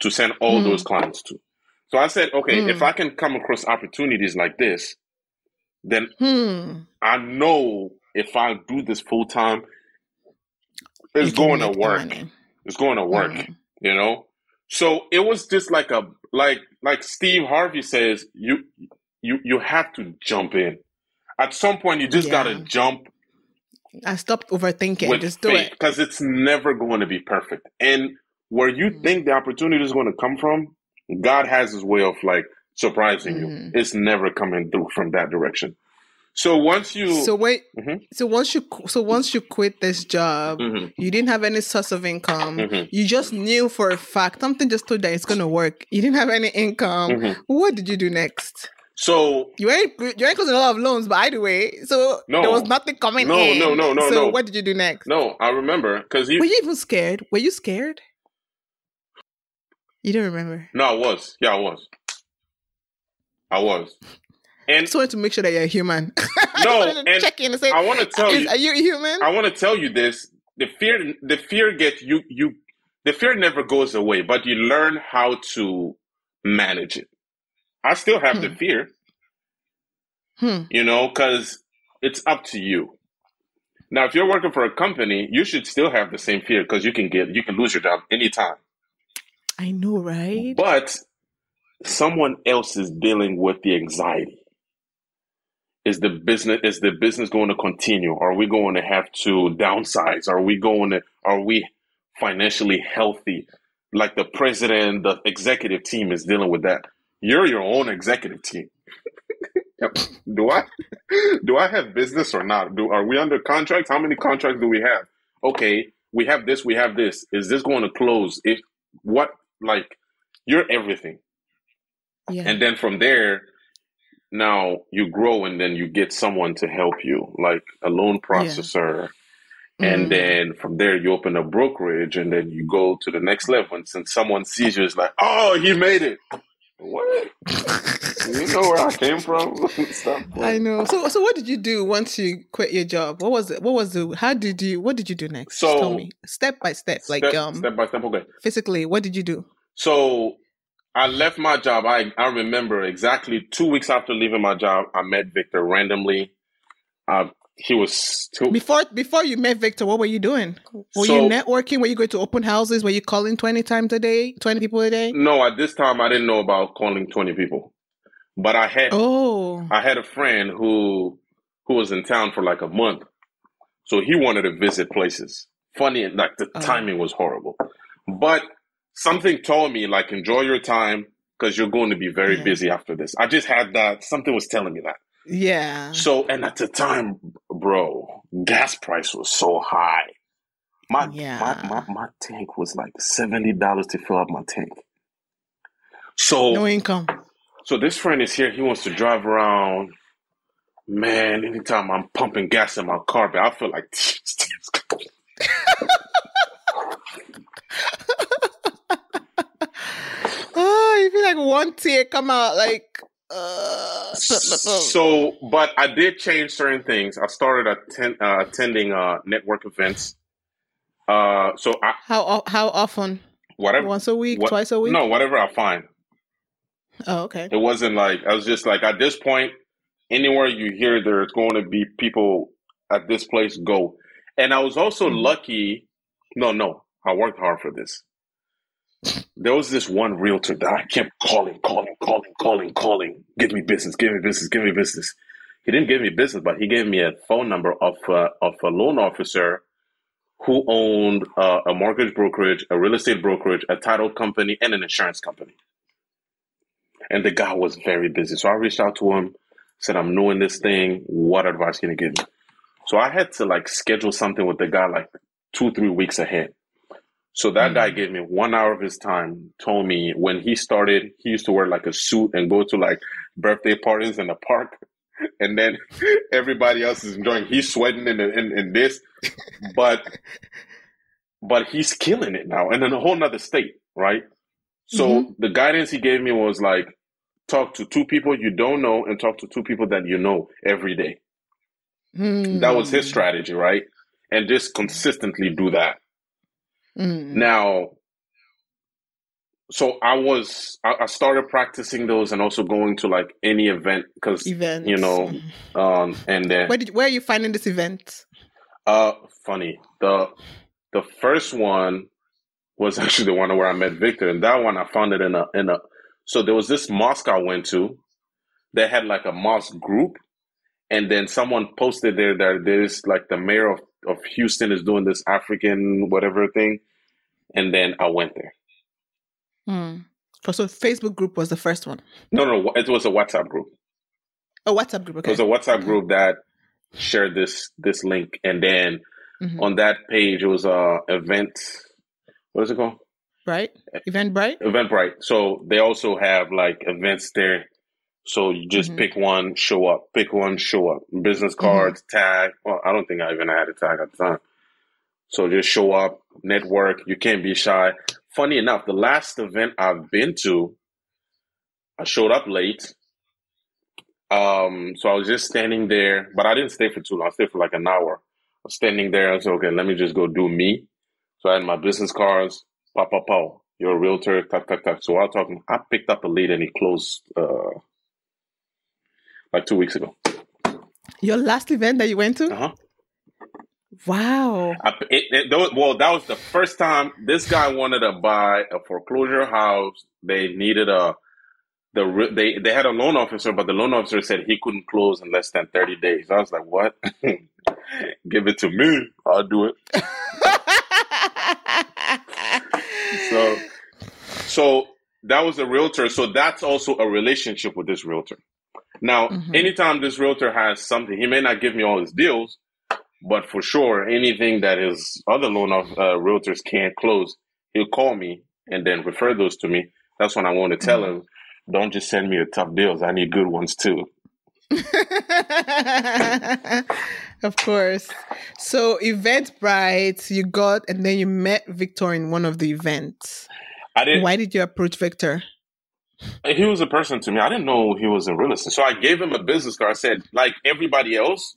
to send all mm. those clients to. So I said, okay, mm. if hmm. I can come across opportunities like this, then mm. I know if I do this full time, it's going to work. Money. It's going to work. Mm-hmm. You know. So it was just like a like like Steve Harvey says you you you have to jump in. At some point, you just yeah. gotta jump. I stopped overthinking. Just do it because it's never going to be perfect. And where you mm-hmm. think the opportunity is going to come from, God has His way of like surprising mm-hmm. you. It's never coming through from that direction. So once you so wait mm-hmm. so once you so once you quit this job, mm-hmm. you didn't have any source of income. Mm-hmm. You just knew for a fact something just told that it's gonna work. You didn't have any income. Mm-hmm. What did you do next? So you ain't you ain't closing a lot of loans, by the way. So no, there was nothing coming no, in. No, no, no, so no. what did you do next? No, I remember because you were you even scared? Were you scared? You don't remember? No, I was. Yeah, I was. I was. And I <laughs> just wanted to make sure that you're human. <laughs> No, and check in and say, I want to tell is, you, are you human? I want to tell you this: the fear, the fear gets you, you, the fear never goes away, but you learn how to manage it. I still have hmm. the fear, hmm. you know, because it's up to you. Now, if you're working for a company, you should still have the same fear because you can get, you can lose your job anytime. I know, right? But someone else is dealing with the anxiety is the business is the business going to continue are we going to have to downsize are we going to are we financially healthy like the president the executive team is dealing with that you're your own executive team do i do i have business or not do are we under contract how many contracts do we have okay we have this we have this is this going to close if what like you're everything yeah. and then from there now you grow and then you get someone to help you, like a loan processor. Yeah. And mm-hmm. then from there, you open a brokerage, and then you go to the next level. And since someone sees you, it's like, oh, he made it. What? you know where I came from? <laughs> I know. So, so what did you do once you quit your job? What was it? What was the? How did you? What did you do next? So, tell me step by step, step, like um, step by step. Okay. Physically, what did you do? So I left my job. I, I remember exactly two weeks after leaving my job, I met Victor randomly. Uh, he was too- before before you met Victor. What were you doing? Were so, you networking? Were you going to open houses? Were you calling twenty times a day, twenty people a day? No, at this time I didn't know about calling twenty people, but I had oh I had a friend who who was in town for like a month, so he wanted to visit places. Funny, like the oh. timing was horrible, but something told me like enjoy your time because you're going to be very yeah. busy after this. I just had that something was telling me that. Yeah. So and at the time, bro, gas price was so high. My yeah. my, my, my tank was like seventy dollars to fill up my tank. So no income. So this friend is here. He wants to drive around. Man, anytime I'm pumping gas in my car, but I feel like <laughs> oh, <laughs> you feel like one tear come out like uh, so but i did change certain things. I started attend, uh, attending uh, network events. Uh, so I, how how often? Whatever once a week what, twice a week? No whatever i find. Oh okay. It wasn't like i was just like at this point anywhere you hear there's going to be people at this place go. And i was also mm-hmm. lucky no no i worked hard for this there was this one realtor that I kept calling, calling, calling, calling, calling. Give me business, give me business, give me business. He didn't give me business, but he gave me a phone number of uh, of a loan officer who owned uh, a mortgage brokerage, a real estate brokerage, a title company, and an insurance company. And the guy was very busy, so I reached out to him, said, "I'm knowing this thing. What advice can you give me?" So I had to like schedule something with the guy like two, three weeks ahead. So that mm. guy gave me one hour of his time, told me when he started, he used to wear like a suit and go to like birthday parties in the park. <laughs> And then <laughs> everybody else is enjoying. He's sweating in, in, in this, but, <laughs> but he's killing it now and in a whole nother state, right? So mm-hmm. the guidance he gave me was like, talk to two people you don't know and talk to two people that you know every day. Mm. That was his strategy, right? And just consistently do that. Mm. Now, so I was I, started practicing those and also going to like any event because you know, um, and then where did where are you finding this event? Uh, funny the the first one was <laughs> actually the one where I met Victor, and that one I found it in a in a. So there was this mosque I went to. they had like a mosque group, and then someone posted there that there's like the mayor of, of Houston is doing this African whatever thing, and then I went there. Hmm. So Facebook group was the first one. No, no, it was a WhatsApp group. A WhatsApp group. Okay. It was a WhatsApp group that shared this this link, and then mm-hmm. on that page it was a event. What is it called? Right. Eventbrite. Eventbrite. So they also have like events there. So you just mm-hmm. pick one, show up. Pick one, show up. Business mm-hmm. cards, mm-hmm. tag. Well, I don't think I even had a tag at the time. So just show up, network. You can't be shy. Funny enough, the last event I've been to, I showed up late. Um, so I was just standing there, but I didn't stay for too long. I stayed for like an hour. I was standing there. I said, okay, let me just go do me. So I had my business cards, pa pa pa. You're a realtor, tuck tuck tuck. So I talking. I picked up a lead and he closed uh, like two weeks ago. Your last event that you went to? Uh huh. Wow. I, it, it, well, that was the first time this guy wanted to buy a foreclosure house. They needed a the they they had a loan officer, but the loan officer said he couldn't close in less than thirty days. I was like, "What? <laughs> Give it to me. I'll do it." <laughs> so, so that was a realtor. So that's also a relationship with this realtor. Now, mm-hmm. anytime this realtor has something, he may not give me all his deals, but for sure, anything that his other loan of uh, realtors can't close, he'll call me and then refer those to me. That's when I want to tell mm-hmm. him, don't just send me the tough deals. I need good ones too. <laughs> of course. So Eventbrite, you got, and then you met Victor in one of the events. I didn't. Why did you approach Victor? He was a person to me. I didn't know he was a real estate. So I gave him a business card. I said, like everybody else,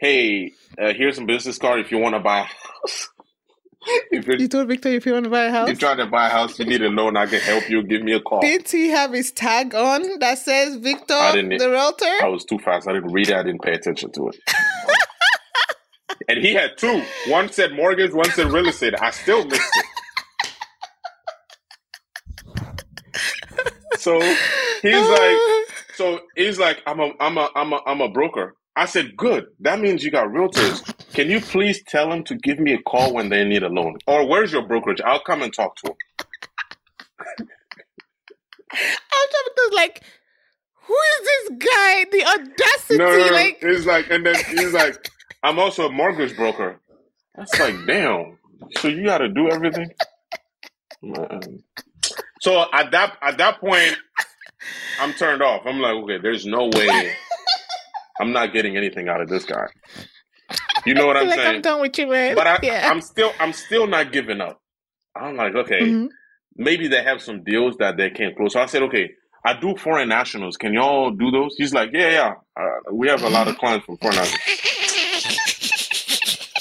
hey, uh, here's a business card if you want to buy a house. <laughs> if you told Victor if you want to buy a house, you're trying to buy a house, you need a loan, I can help you. Give me a call. Didn't he have his tag on that says Victor, I didn't, the realtor? I was too fast. I didn't read it. I didn't pay attention to it. <laughs> and he had two. One said mortgage, one said real estate. I still missed it. So he's like, <laughs> so he's like, I'm a, I'm a, I'm a, I'm a broker. I said, good. That means you got realtors. Can you please tell them to give me a call when they need a loan? Or where's your brokerage? I'll come and talk to them. I'm just like, who is this guy? The audacity. No, no, no. Like, it's like, and then he's like, <laughs> I'm also a mortgage broker. That's like, damn. So you got to do everything. <laughs> So at that at that point, I'm turned off. I'm like, okay, there's no way <laughs> I'm not getting anything out of this guy. You know what I'm like saying? I'm done with you, man. But I, yeah. I'm still, I'm still not giving up. I'm like, okay, mm-hmm. maybe they have some deals that they can't close. So I said, okay, I do foreign nationals. Can y'all do those? He's like, yeah, yeah. Uh, we have a lot of clients from foreign nationals.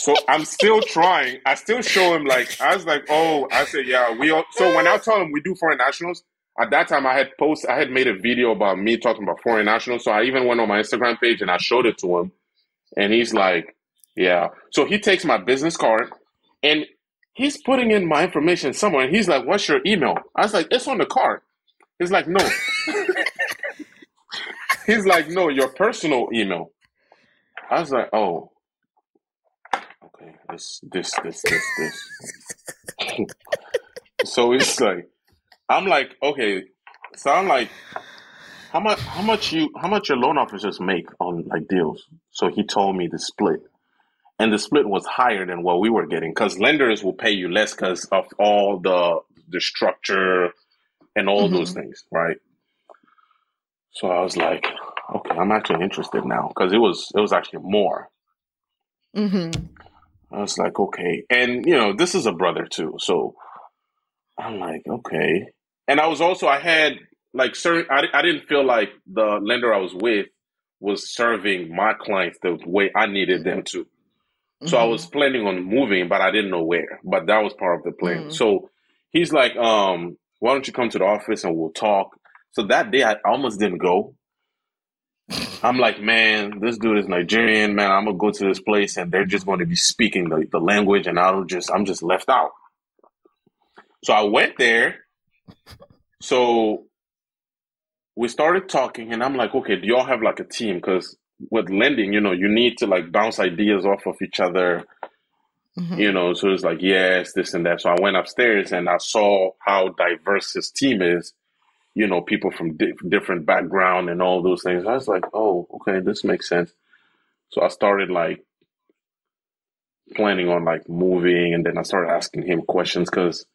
So I'm still trying. I still show him like I was like, oh, I said, yeah, we. All, so when I tell him we do foreign nationals, at that time I had post I had made a video about me talking about foreign nationals. So I even went on my Instagram page and I showed it to him. And he's like, Yeah. So he takes my business card and he's putting in my information somewhere. And he's like, What's your email? I was like, It's on the card. He's like, No. <laughs> he's like, No, your personal email. I was like, Oh. Okay, this this this this this. so it's like I'm like, okay, so I'm like, how much, how much you, how much your loan officers make on like deals? So he told me the split, and the split was higher than what we were getting because lenders will pay you less because of all the the structure and all mm-hmm. those things, right? So I was like, okay, I'm actually interested now because it was it was actually more. Mm-hmm. I was like, okay, and you know, this is a brother too, so I'm like, okay and I was also I had like certain I, I didn't feel like the lender I was with was serving my clients the way I needed them to. Mm-hmm. So I was mm-hmm. planning on moving, but I didn't know where. But that was part of the plan. Mm-hmm. So he's like, um, why don't you come to the office and we'll talk? So that day I almost didn't go. I'm like, man, this dude is Nigerian, man. I'm gonna go to this place and they're just going to be speaking the, the language and I'll just I'm just left out. So I went there so we started talking, and I'm like, okay, do y'all have like a team? Because with lending, you know, you need to like bounce ideas off of each other. Mm-hmm. You know, so it's like, yes, this and that. So I went upstairs and I saw how diverse his team is. You know, people from di- different background and all those things. I was like, oh, okay, this makes sense. So I started like planning on like moving, and then I started asking him questions because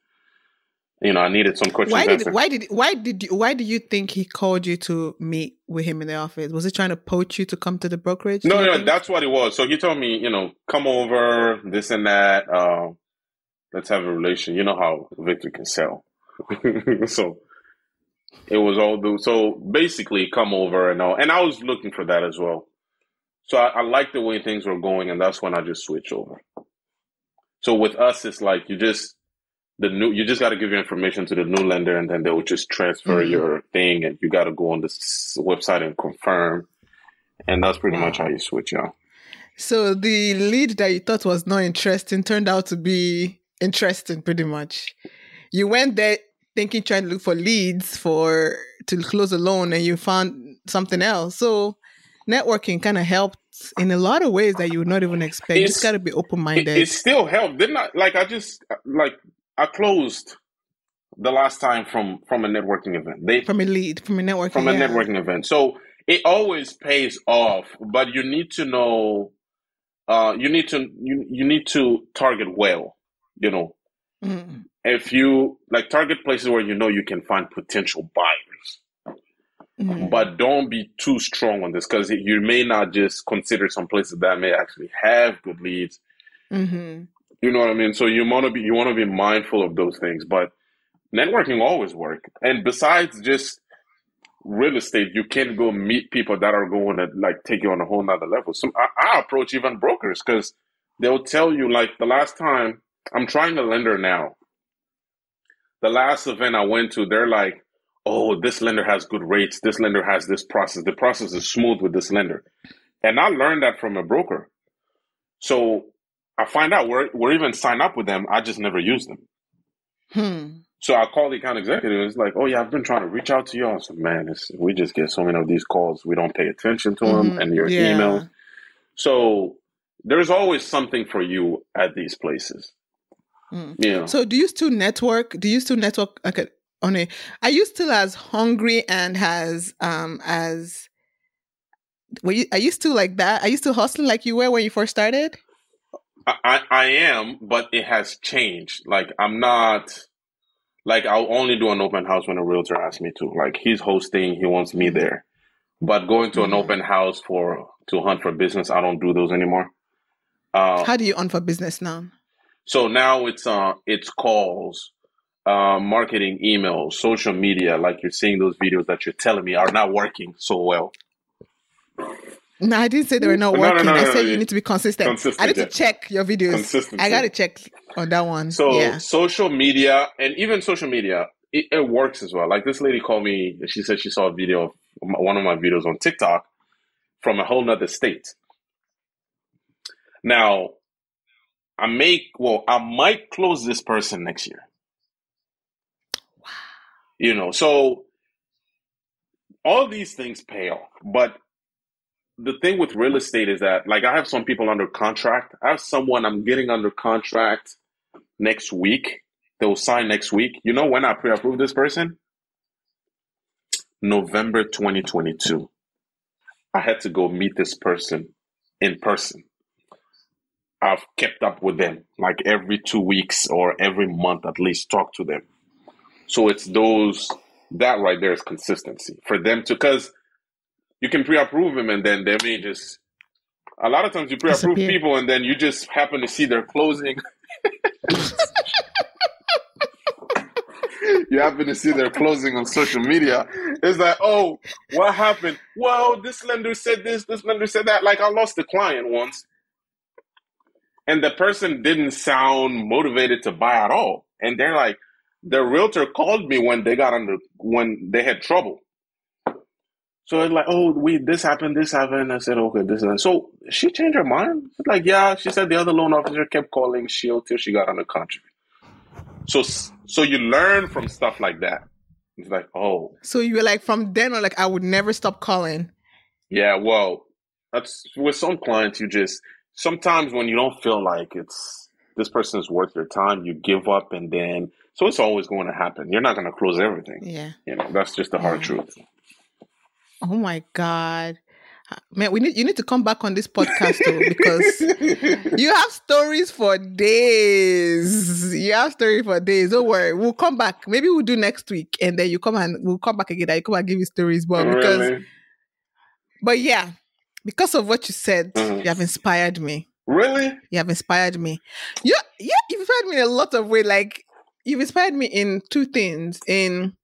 you know I needed some questions. Why did why did why did you why do you think he called you to meet with him in the office? Was he trying to poach you to come to the brokerage? No, no, think? that's what it was. So he told me, you know, come over, this and that. Uh, let's have a relation. You know how Victor can sell. <laughs> so it was all the so basically come over and all and I was looking for that as well. So I, I like the way things were going, and that's when I just switch over. So with us, it's like you just the new you just got to give your information to the new lender, and then they'll just transfer mm-hmm. your thing, and you got to go on this website and confirm, and that's pretty wow. much how you switch out. So the lead that you thought was not interesting turned out to be interesting, pretty much. You went there thinking trying to look for leads for to close a loan, and you found something else. So networking kind of helped in a lot of ways that you would not even expect. It's, you just got to be open minded. It, it, still helped, didn't I? Like I just like I closed the last time from from a networking event. They from a lead from a networking from a yeah. networking event. So it always pays off, but you need to know. Uh, you need to you, you need to target well. You know, mm-hmm. If you like target places where you know you can find potential buyers Mm-hmm. But don't be too strong on this because you may not just consider some places that may actually have good leads. Mm-hmm. You know what I mean? So you want to be you want to be mindful of those things. But networking always work. And besides just real estate, you can go meet people that are going to like take you on a whole nother level. So I, I approach even brokers because they'll tell you like the last time I'm trying a lender now. The last event I went to, they're like, oh, this lender has good rates. This lender has this process. The process is smooth with this lender. And I learned that from a broker. So I find out we're, we're even signed up with them. I just never use them. Hmm. So I call the account executive. It's like, oh yeah, I've been trying to reach out to you. I said, man, we just get so many of these calls. We don't pay attention to them mm-hmm. and your yeah. emails. So there's always something for you at these places. Mm. Yeah. So do you still network? Do you still network? Okay, on it. Are you still as hungry and as um as were you are you still like that? Are you still hustling like you were when you first started? I, I am, but it has changed. Like I'm not like I'll only do an open house when a realtor asks me to. Like he's hosting, he wants me there. But going to an mm-hmm. open house for to hunt for business, I don't do those anymore. Uh, How do you hunt for business now? So now it's uh it's calls uh, marketing emails, social media, like you're seeing those videos that you're telling me are not working so well. No, I didn't say they were not working. No, no, I said you need to be consistent. consistent I need yeah. to check your videos. I got to check on that one. So yeah. social media and even social media, it, it, works as well. Like this lady called me. She said she saw a video of one of my videos on TikTok from a whole nother state. Now, I make well, I might close this person next year. You know, so all these things pay off. But the thing with real estate is that, like, I have some people under contract. I have someone I'm getting under contract next week. They'll sign next week. You know when I pre approve this person? November 2022. I had to go meet this person in person. I've kept up with them like every two weeks or every month at least, talk to them. So it's those that right there is consistency for them to because you can pre-approve them and then they may just a lot of times you pre-approve Disappear. people and then you just happen to see their closing. <laughs> you happen to see their closing on social media. It's like, oh, what happened? Well, this lender said this, this lender said that. Like I lost a client once. And the person didn't sound motivated to buy at all. And they're like, the realtor called me when they got under when they had trouble. So it's like, oh, we this happened, this happened. I said, okay, this and so she changed her mind. Like, yeah, she said the other loan officer kept calling Shield till she got under contract. So, so you learn from stuff like that. It's like, oh. So you were like, from then on, like, I would never stop calling. Yeah, well, that's with some clients, you just, sometimes when you don't feel like it's, this person is worth your time, you give up and then, so it's always going to happen. You're not going to close everything. Yeah. You know, that's just the yeah. hard truth. Oh my God. Uh, man, we need you need to come back on this podcast too because <laughs> you have stories for days. You have stories for days. Don't worry, we'll come back. Maybe we'll do next week, and then you come and we'll come back again. I come and give you stories, but really? because, but yeah, because of what you said, mm-hmm. you have inspired me. Really, you have inspired me. Yeah, yeah, you've inspired me in a lot of ways. Like you've inspired me in two things. In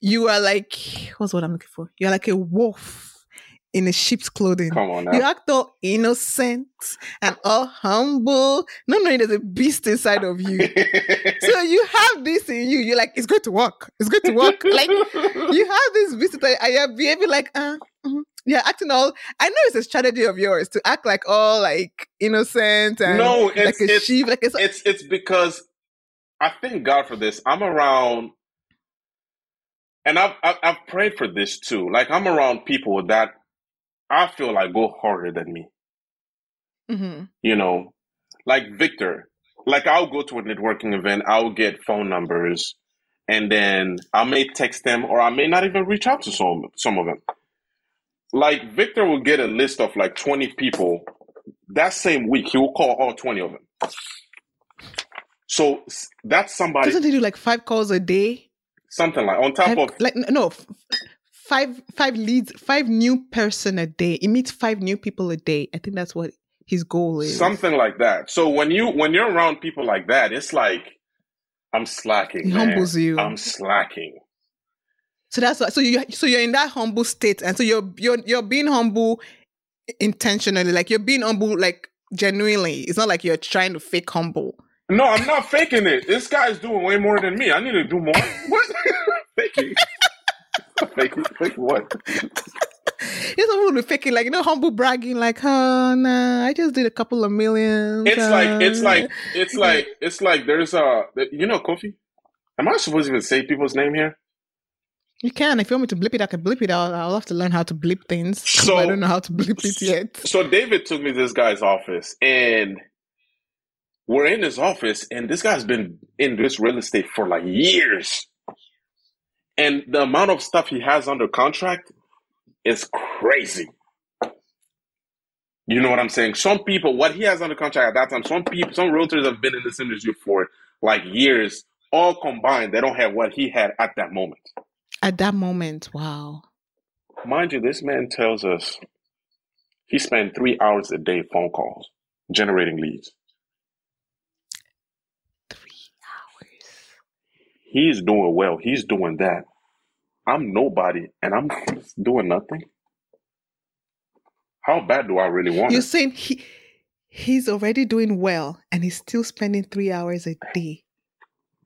you are like what's what I'm looking for? You're like a wolf in a sheep's clothing. Come on now. You act all innocent and all humble, not knowing there's a beast inside of you. so <laughs> you have this in you. You're like, it's going to work. It's going to work. like you have this beast and you're behaving like, uh, mm-hmm. Yeah, acting all. I know it's a strategy of yours to act like all like innocent and no, it's, like a it's, sheep. Like it's, it's it's because I thank God for this. I'm around and I've, I've prayed for this too. Like I'm around people that I feel like go harder than me. Mm-hmm. You know, like Victor. Like I'll go to a networking event, I'll get phone numbers, and then I may text them, or I may not even reach out to some some of them. Like Victor will get a list of like twenty people. That same week, he will call all twenty of them. So that's somebody. Doesn't he do like five calls a day? Something like on top five, of like no five five leads, five new person a day. He meets five new people a day. I think that's what his goal is. Something like that. So when you when you're around people like that, it's like I'm slacking. He man. humbles you. I'm slacking. So that's what, so you so you're in that humble state, and so you're you're you're being humble intentionally, like you're being humble like genuinely. It's not like you're trying to fake humble. No, I'm not faking it. This guy's doing way more than me. I need to do more. <laughs> what? faking. fake, fake what? It's a little faking, like you know, humble bragging, like, oh nah, I just did a couple of millions. It's uh, like, it's like, it's <laughs> like, it's like. There's a, you know, Kofi. Am I supposed to even say people's name here? You can. If you want me to blip it, I can blip it. I'll, I'll have to learn how to blip things. So I don't know how to blip it yet. So David took me to this guy's office, and we're in his office, and this guy's been in this real estate for like years. And the amount of stuff he has under contract is crazy. You know what I'm saying? Some people, what he has under contract at that time, some people, some realtors have been in this industry for like years, all combined, they don't have what he had at that moment. At that moment, wow. Mind you, this man tells us he spent three hours a day phone calls generating leads. Three hours. He's doing well. He's doing that. I'm nobody and I'm doing nothing. How bad do I really want You're it? saying he he's already doing well and he's still spending three hours a day.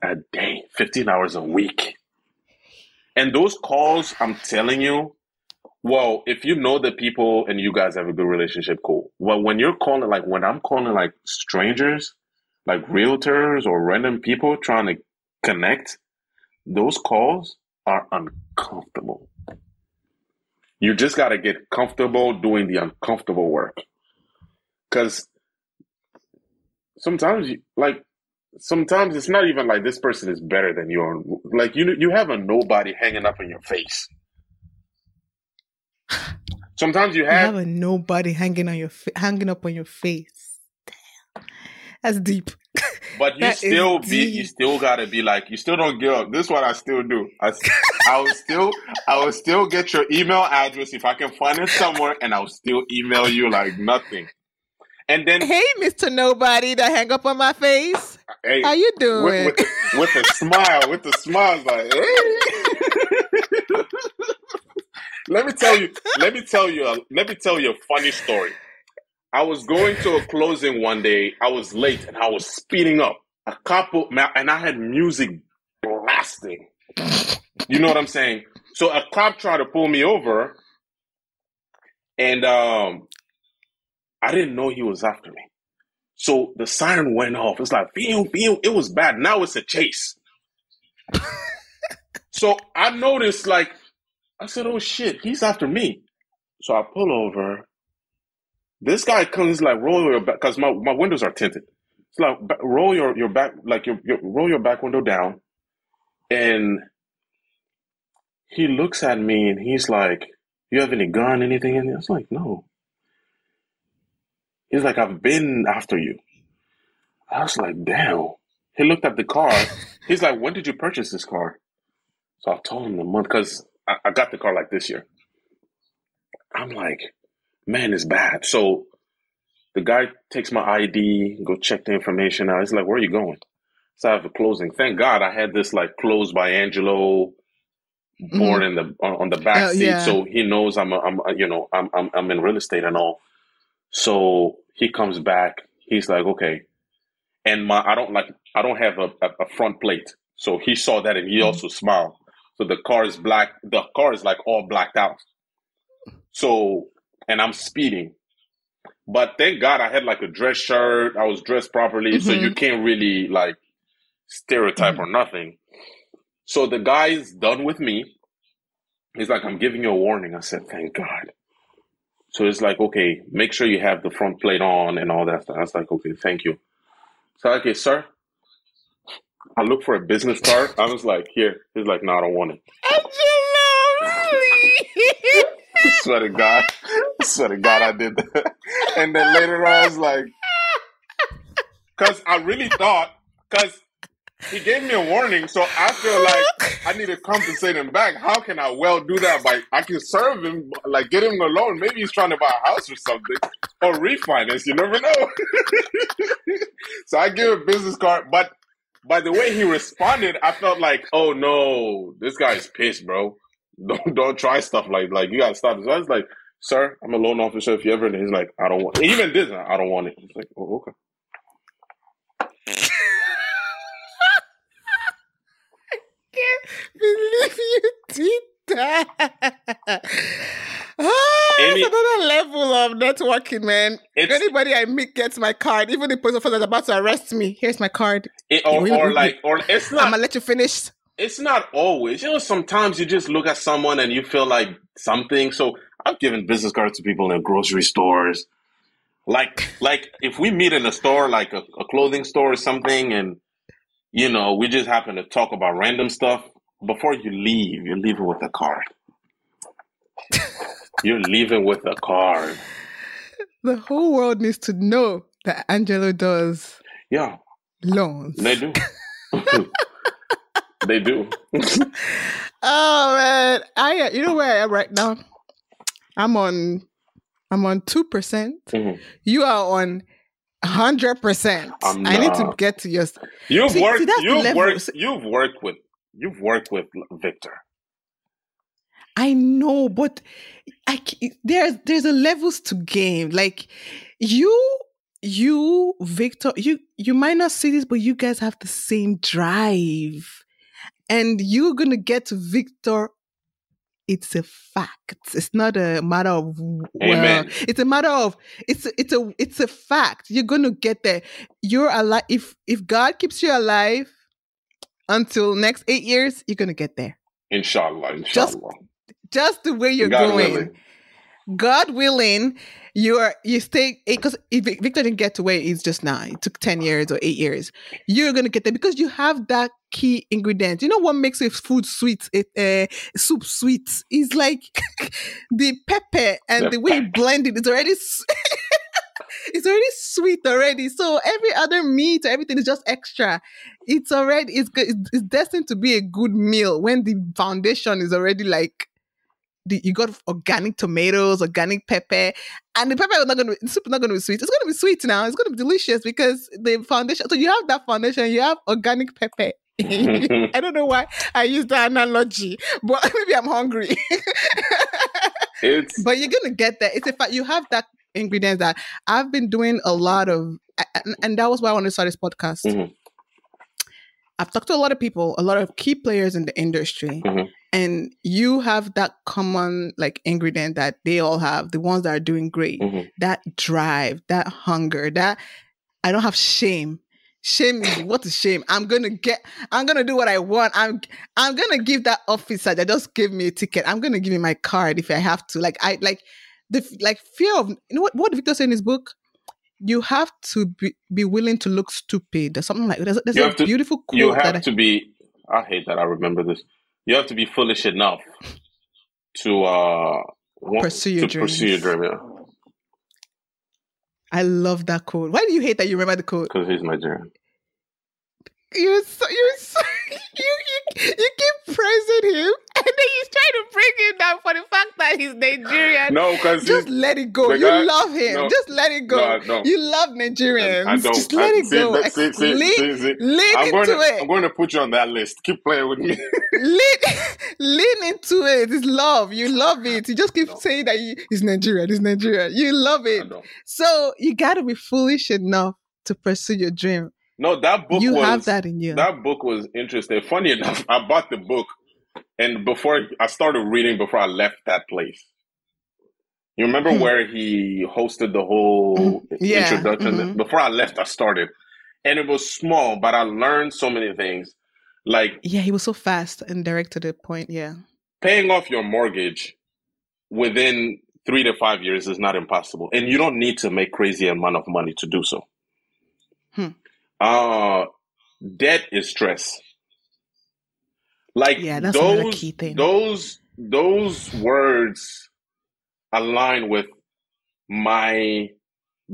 A day, 15 hours a week. And those calls, I'm telling you, well, if you know the people and you guys have a good relationship, cool. Well, when you're calling, like when I'm calling like strangers, like realtors or random people trying to connect, those calls are uncomfortable. You just got to get comfortable doing the uncomfortable work. Because sometimes, like, sometimes it's not even like this person is better than you. Like, you, you have a nobody hanging up in your face. Sometimes you have, you have a nobody hanging on your hanging up on your face. Damn, that's deep. <laughs> But you still be, deep. you still gotta be like, you still don't give up. This is what I still do. I, I will still, I will still get your email address if I can find it somewhere, and I'll still email you like nothing. And then, hey, Mister Nobody, that hang up on my face. Hey, How you doing? With, with, with a smile, with a smile, like, hey. let me tell you. Let me tell you. A, let me tell you a funny story. I was going to a closing one day. I was late and I was speeding up. A couple, and I had music blasting. You know what I'm saying? So a cop tried to pull me over, and um, I didn't know he was after me. So the siren went off. It's like, pew, pew. It was bad. Now it's a chase. <laughs> So I noticed, like, I said, "Oh shit, he's after me." So I pull over. This guy comes like roll your back because my, my windows are tinted. It's like roll your, your back like your, your roll your back window down, and he looks at me and he's like, "You have any gun, anything?" And I was like, "No." He's like, "I've been after you." I was like, "Damn." He looked at the car. <laughs> He's like, "When did you purchase this car?" So I told him the month because I, I got the car like this year. I'm like, man, it's bad. So the guy takes my ID, go check the information out. He's like, where are you going? So I have a closing. Thank God I had this like closed by Angelo born mm-hmm. in the on the back uh, seat, yeah. so he knows I'm a, I'm a, you know I'm, I'm I'm in real estate and all. So he comes back. He's like, okay, and my I don't like I don't have a, a, a front plate. So he saw that and he mm-hmm. also smiled. So the car is black. The car is like all blacked out. So, and I'm speeding. But thank God I had like a dress shirt. I was dressed properly. Mm-hmm. So you can't really like stereotype mm-hmm. or nothing. So the guy's done with me. He's like, I'm giving you a warning. I said, thank God. So it's like, okay, make sure you have the front plate on and all that stuff. I was like, okay, thank you. So, okay, sir. I look for a business card. I was like, here. He's like, no, I don't want it. Angelo, really? <laughs> I swear to God. I swear to God, I did that. And then later on, I was like, because I really thought, because he gave me a warning, so I feel like I need to compensate him back. How can I well do that? By I can serve him, like get him a loan. Maybe he's trying to buy a house or something, or refinance. You never know. <laughs> so I give a business card, but by the way he responded, I felt like, oh no, this guy's pissed, bro don't don't try stuff like like you gotta stop this. I was like, sir, I'm a loan officer. If you ever, and he's like, I don't want. It. Even this, I don't want it. He's like, oh okay. I can't believe you did that. Ah, Any, another level of networking, man. If anybody I meet gets my card, even the police officer is about to arrest me, here's my card. It, or, or like, or it's not. I'm gonna let you finish it's not always. You know, sometimes you just look at someone and you feel like something. So I've given business cards to people in grocery stores. Like, like if we meet in a store, like a, a clothing store or something, and you know, we just happen to talk about random stuff. Before you leave, you're leaving with a card. <laughs> you're leaving with a card. The whole world needs to know that Angelo does. Yeah. Loans. They do. <laughs> They do. oh man, I uh, you know where I am right now. I'm on. I'm on two percent. Mm-hmm. You are on hundred percent. Um, I need to get to your. You've see, worked. See, you've worked. You've worked with. You've worked with Victor. I know, but I, there's there's a levels to game. Like you, you, Victor, you you might not see this, but you guys have the same drive and you're going to get to Victor. It's a fact. It's not a matter of well, it's a matter of it's a, it's a it's a fact. You're going to get there. You're alive. If if God keeps you alive until next eight years, you're going to get there. Inshallah, inshallah. Just, just the way you're God going. Willing. God willing, you are you stay because if Victor didn't get to where he's just now, it took 10 years or eight years, you're gonna get there because you have that key ingredient. You know what makes a food sweet, a uh, soup sweet? Is like <laughs> the pepper and the, the way you <laughs> blend it, it's already <laughs> it's already sweet already. So every other meat, everything is just extra. It's already it's it's destined to be a good meal when the foundation is already like you got organic tomatoes, organic pepper, and the pepper is not going to the soup is not going to be sweet. It's going to be sweet now. It's going to be delicious because the foundation. So you have that foundation. You have organic pepper. <laughs> <laughs> I don't know why I use that analogy, but <laughs> maybe I'm hungry. but you're gonna get there. It's a fact. You have that ingredients that I've been doing a lot of, and, and that was why I wanted to start this podcast. Mm-hmm. I've talked to a lot of people, a lot of key players in the industry, mm-hmm and you have that common like ingredient that they all have the ones that are doing great mm-hmm. that drive that hunger that i don't have shame Shame is <coughs> what is shame? I'm gonna get I'm gonna do what I want. I'm I'm gonna give that officer that just gave me a ticket. I'm gonna give him my card if I have to. Like I like the like fear of you know what what Victor said in his book? You have to be, be willing to look stupid or something like there's, there's a to, beautiful quote. You have to I, be I hate that I remember this. You have to be foolish enough to uh pursue your to dreams. pursue your dream, yeah. I love that quote. Why do you hate that you remember the quote? Because he's Nigerian. You're so, you're so, <laughs> you, you, you keep praising him, and then he's trying to bring him down for the fact that he's Nigerian. No, because just let it go. You guy, love him. No, just let it go. No, you love Nigerians. I, I don't. Just let I, it see, go. See, see, lean, see, lean I'm going into to, it. I'm going to put you on that list. Keep playing with me. lean, <laughs> lean into it. It's love. You love it. You just keep saying that he's Nigerian. He's Nigerian. You love it. So you got to be foolish enough to pursue your dream. No, that book you was, have that in you. That book was interesting. Funny <laughs> enough, I bought the book, and before I started reading, before I left that place. You remember hmm. where he hosted the whole mm-hmm. yeah. introduction? Mm-hmm. Before I left, I started, and it was small, but I learned so many things. Like yeah, he was so fast and direct to the point. Yeah, paying off your mortgage within three to five years is not impossible, and you don't need to make crazy amount of money to do so. Hmm. Uh, debt is stress. Like yeah, that's those, key thing. Those those words align with my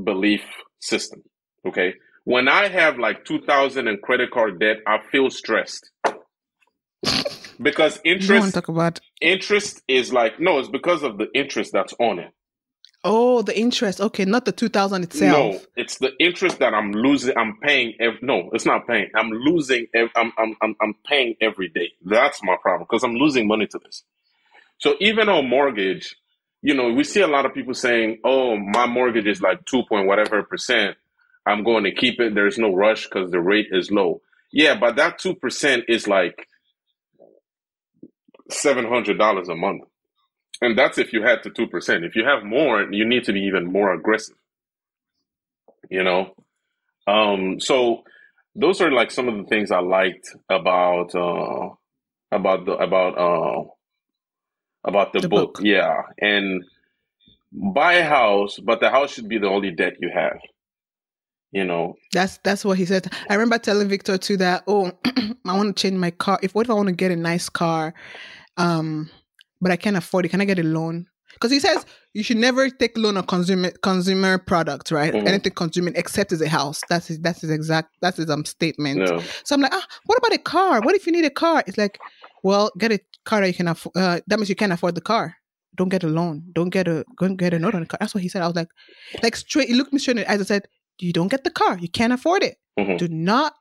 belief system. Okay. When I have like 2000 in credit card debt, I feel stressed. because interest talk about interest is like no, it's because of the interest that's on it. Oh, the interest. Okay, not the 2000 itself. No, it's the interest that I'm losing. I'm paying. Every, no, it's not paying. I'm losing. I'm, I'm, I'm, I'm paying every day. That's my problem because I'm losing money to this. So even on mortgage, you know, we see a lot of people saying, oh, my mortgage is like 2 point whatever percent. I'm going to keep it. There's no rush because the rate is low. Yeah, but that 2% is like $700 a month. And that's if you had to 2%. If you have more, you need to be even more aggressive. You know? Um, so those are like some of the things I liked about uh, about the about uh, about the, the book. book. Yeah. And buy a house, but the house should be the only debt you have. You know. That's that's what he said. I remember telling Victor too that, oh, <clears throat> I want to change my car. If what if I want to get a nice car? Um but I can't afford it. Can I get a loan? Because he says you should never take loan on consumer consumer products, right? Mm-hmm. Anything consumer except as a house. That's his that's his exact that's his um statement. No. So I'm like, ah, what about a car? What if you need a car? It's like, well, get a car that you can afford. Uh, that means you can't afford the car. Don't get a loan. Don't get a don't get a note on the car. That's what he said. I was like, like straight. He looked me straight in the eyes and said, you don't get the car. You can't afford it. Mm-hmm. Do not.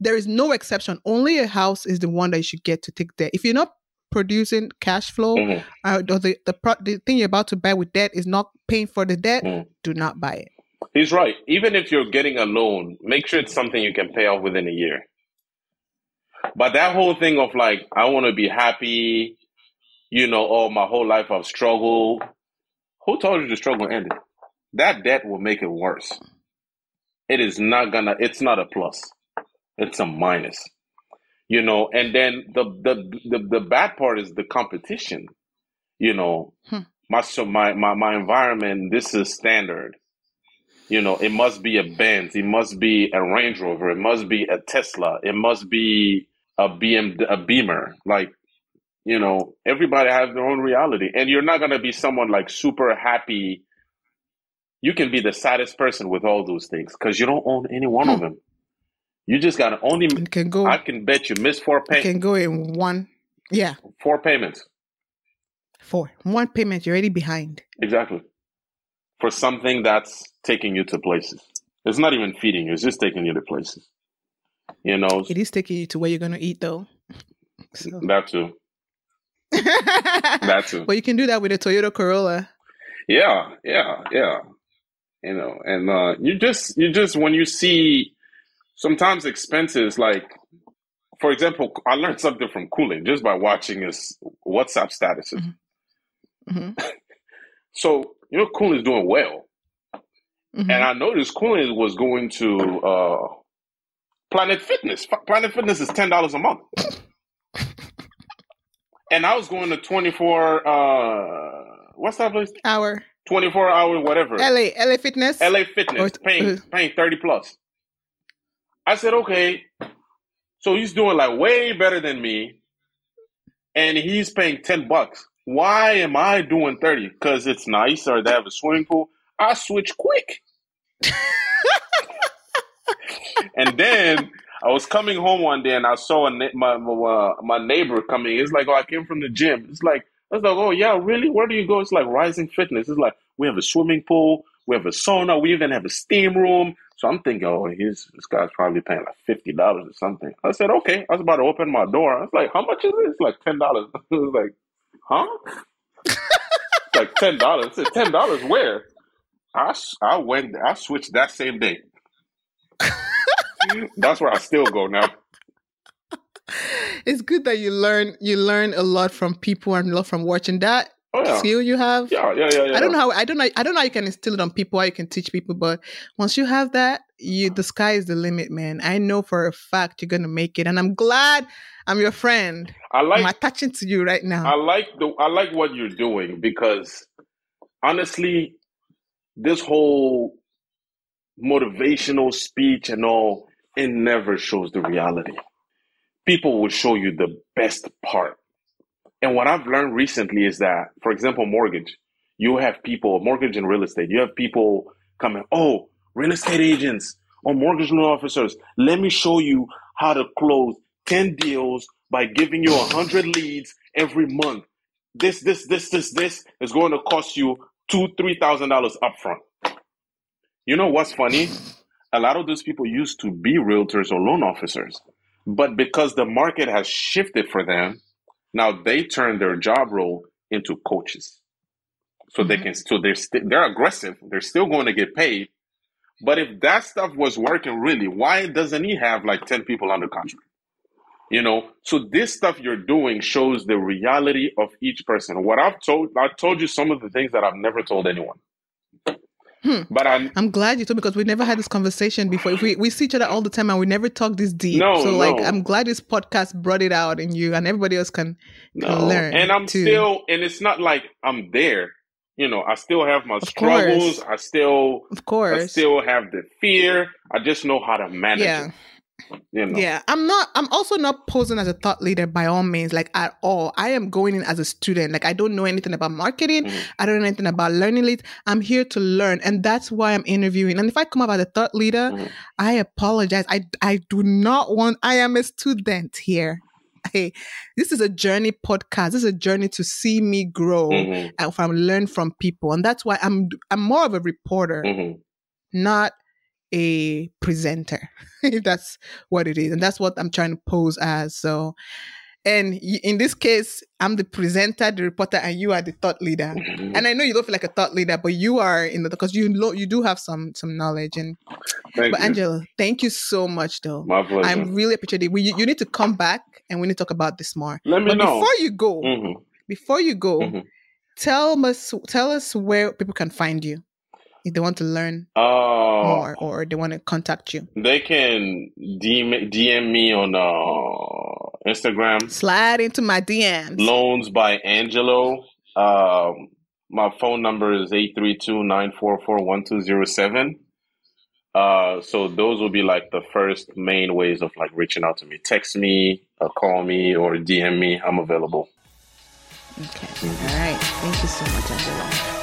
There is no exception. Only a house is the one that you should get to take there. If you're not producing cash flow mm-hmm. uh, or the the, pro- the thing you're about to buy with debt is not paying for the debt, mm. do not buy it. He's right. Even if you're getting a loan, make sure it's something you can pay off within a year. But that whole thing of like, I want to be happy, you know, oh, my whole life I've struggled. Who told you the struggle ended? That debt will make it worse. It is not gonna, it's not a plus, it's a minus you know and then the the the, the bad part is the competition you know. Hmm. my so my, my my environment this is standard. You know it must be a benz it must be a range rover it must be a tesla it must be a bm a beamer. Like you know everybody has their own reality. And you're not going to be someone like super happy. You can be the saddest person with all those things because you don't own any one hmm. of them you just got to only. Can go. I can bet you miss four payments. Can go in one. Yeah. Four payments. Four. One payment. You're already behind. Exactly. For something that's taking you to places. It's not even feeding you. It's just taking you to places. You know. It is taking you to where you're gonna eat though. So. That too. that too. <laughs> But you can do that with a Toyota Corolla. Yeah, yeah, yeah. You know, and uh, you just you just when you see sometimes expenses like for example i learned something from Cooling just by watching his whatsapp statuses mm-hmm. Mm-hmm. <laughs> so you know Cooling is doing well mm-hmm. and i noticed Cooling was going to uh Planet Fitness. Planet Fitness is ten dollars a month. <laughs> and I was going to twenty four. Uh, what's that place? Hour. Twenty four hour, whatever. LA, LA Fitness. LA Fitness, or, paying uh, paying thirty plus. I said, okay. So he's doing like way better than me, and he's paying ten bucks. Why am I doing thirty? Because it's nice, or they have a swimming pool. I switch quick. <laughs> and then I was coming home one day and I saw na- my my, uh, my neighbor coming. It's like, oh, I came from the gym. It's like I was like, oh yeah, really? Where do you go? It's like Rising Fitness. It's like we have a swimming pool, we have a sauna, we even have a steam room. So I'm thinking, oh, he's this guy's probably paying like fifty dollars or something. I said, okay. I was about to open my door. I was like, how much is it? It's like ten dollars. <laughs> I was like, huh? like ten dollars. I said, ten dollars where? I, I went, I switched that same day. <laughs> That's where I still go now. It's good that you learn you learn a lot from people and a lot from watching that oh, yeah. skill you have. Yeah, yeah, yeah, yeah. I don't know how I don't know I don't know how you can instill it on people, how you can teach people, but once you have that, you the sky is the limit, man. I know for a fact you're gonna make it. And I'm glad I'm your friend. I like I'm attaching to you right now. I like the I like what you're doing because honestly, this whole motivational speech and all, it never shows the reality. People will show you the best part. And what I've learned recently is that, for example, mortgage, you have people, mortgage and real estate, you have people coming, oh, real estate agents or mortgage loan officers, let me show you how to close 10 deals by giving you 100 leads every month. This, this, this, this, this is going to cost you two, three thousand dollars upfront. You know what's funny? A lot of those people used to be realtors or loan officers, but because the market has shifted for them, now they turn their job role into coaches. So mm-hmm. they can, so they're they they're aggressive. They're still going to get paid. But if that stuff was working really, why doesn't he have like ten people under contract? You know, so this stuff you're doing shows the reality of each person. What I've told, I told you some of the things that I've never told anyone. Hmm. But I'm I'm glad you told because we never had this conversation before. If We we see each other all the time and we never talk this deep. No, so like no. I'm glad this podcast brought it out in you and everybody else can, can no. learn. And I'm too. still and it's not like I'm there. You know, I still have my of struggles. Course. I still of course I still have the fear. I just know how to manage yeah. it. You know. Yeah, I'm not. I'm also not posing as a thought leader by all means, like at all. I am going in as a student. Like I don't know anything about marketing. Mm-hmm. I don't know anything about learning leads. I'm here to learn, and that's why I'm interviewing. And if I come up as a thought leader, mm-hmm. I apologize. I I do not want. I am a student here. Hey, this is a journey podcast. This is a journey to see me grow mm-hmm. and from learn from people, and that's why I'm I'm more of a reporter, mm-hmm. not a presenter, <laughs> if that's what it is. And that's what I'm trying to pose as. So, and in this case, I'm the presenter, the reporter, and you are the thought leader. Mm-hmm. And I know you don't feel like a thought leader, but you are in the because you lo- you do have some some knowledge. And thank but you. Angelo, thank you so much, though. My pleasure. I'm really appreciative. We, you need to come back and we need to talk about this more. Let me but know before you go. Mm-hmm. Before you go, mm-hmm. tell us tell us where people can find you if they want to learn uh, more or they want to contact you? They can DM, DM me on uh, Instagram. Slide into my DMs. Loans by Angelo. Um, my phone number is 832-944-1207. Uh, so those will be like the first main ways of like reaching out to me. Text me, uh, call me, or DM me. I'm available. Okay. Mm-hmm. All right. Thank you so much, Angelo.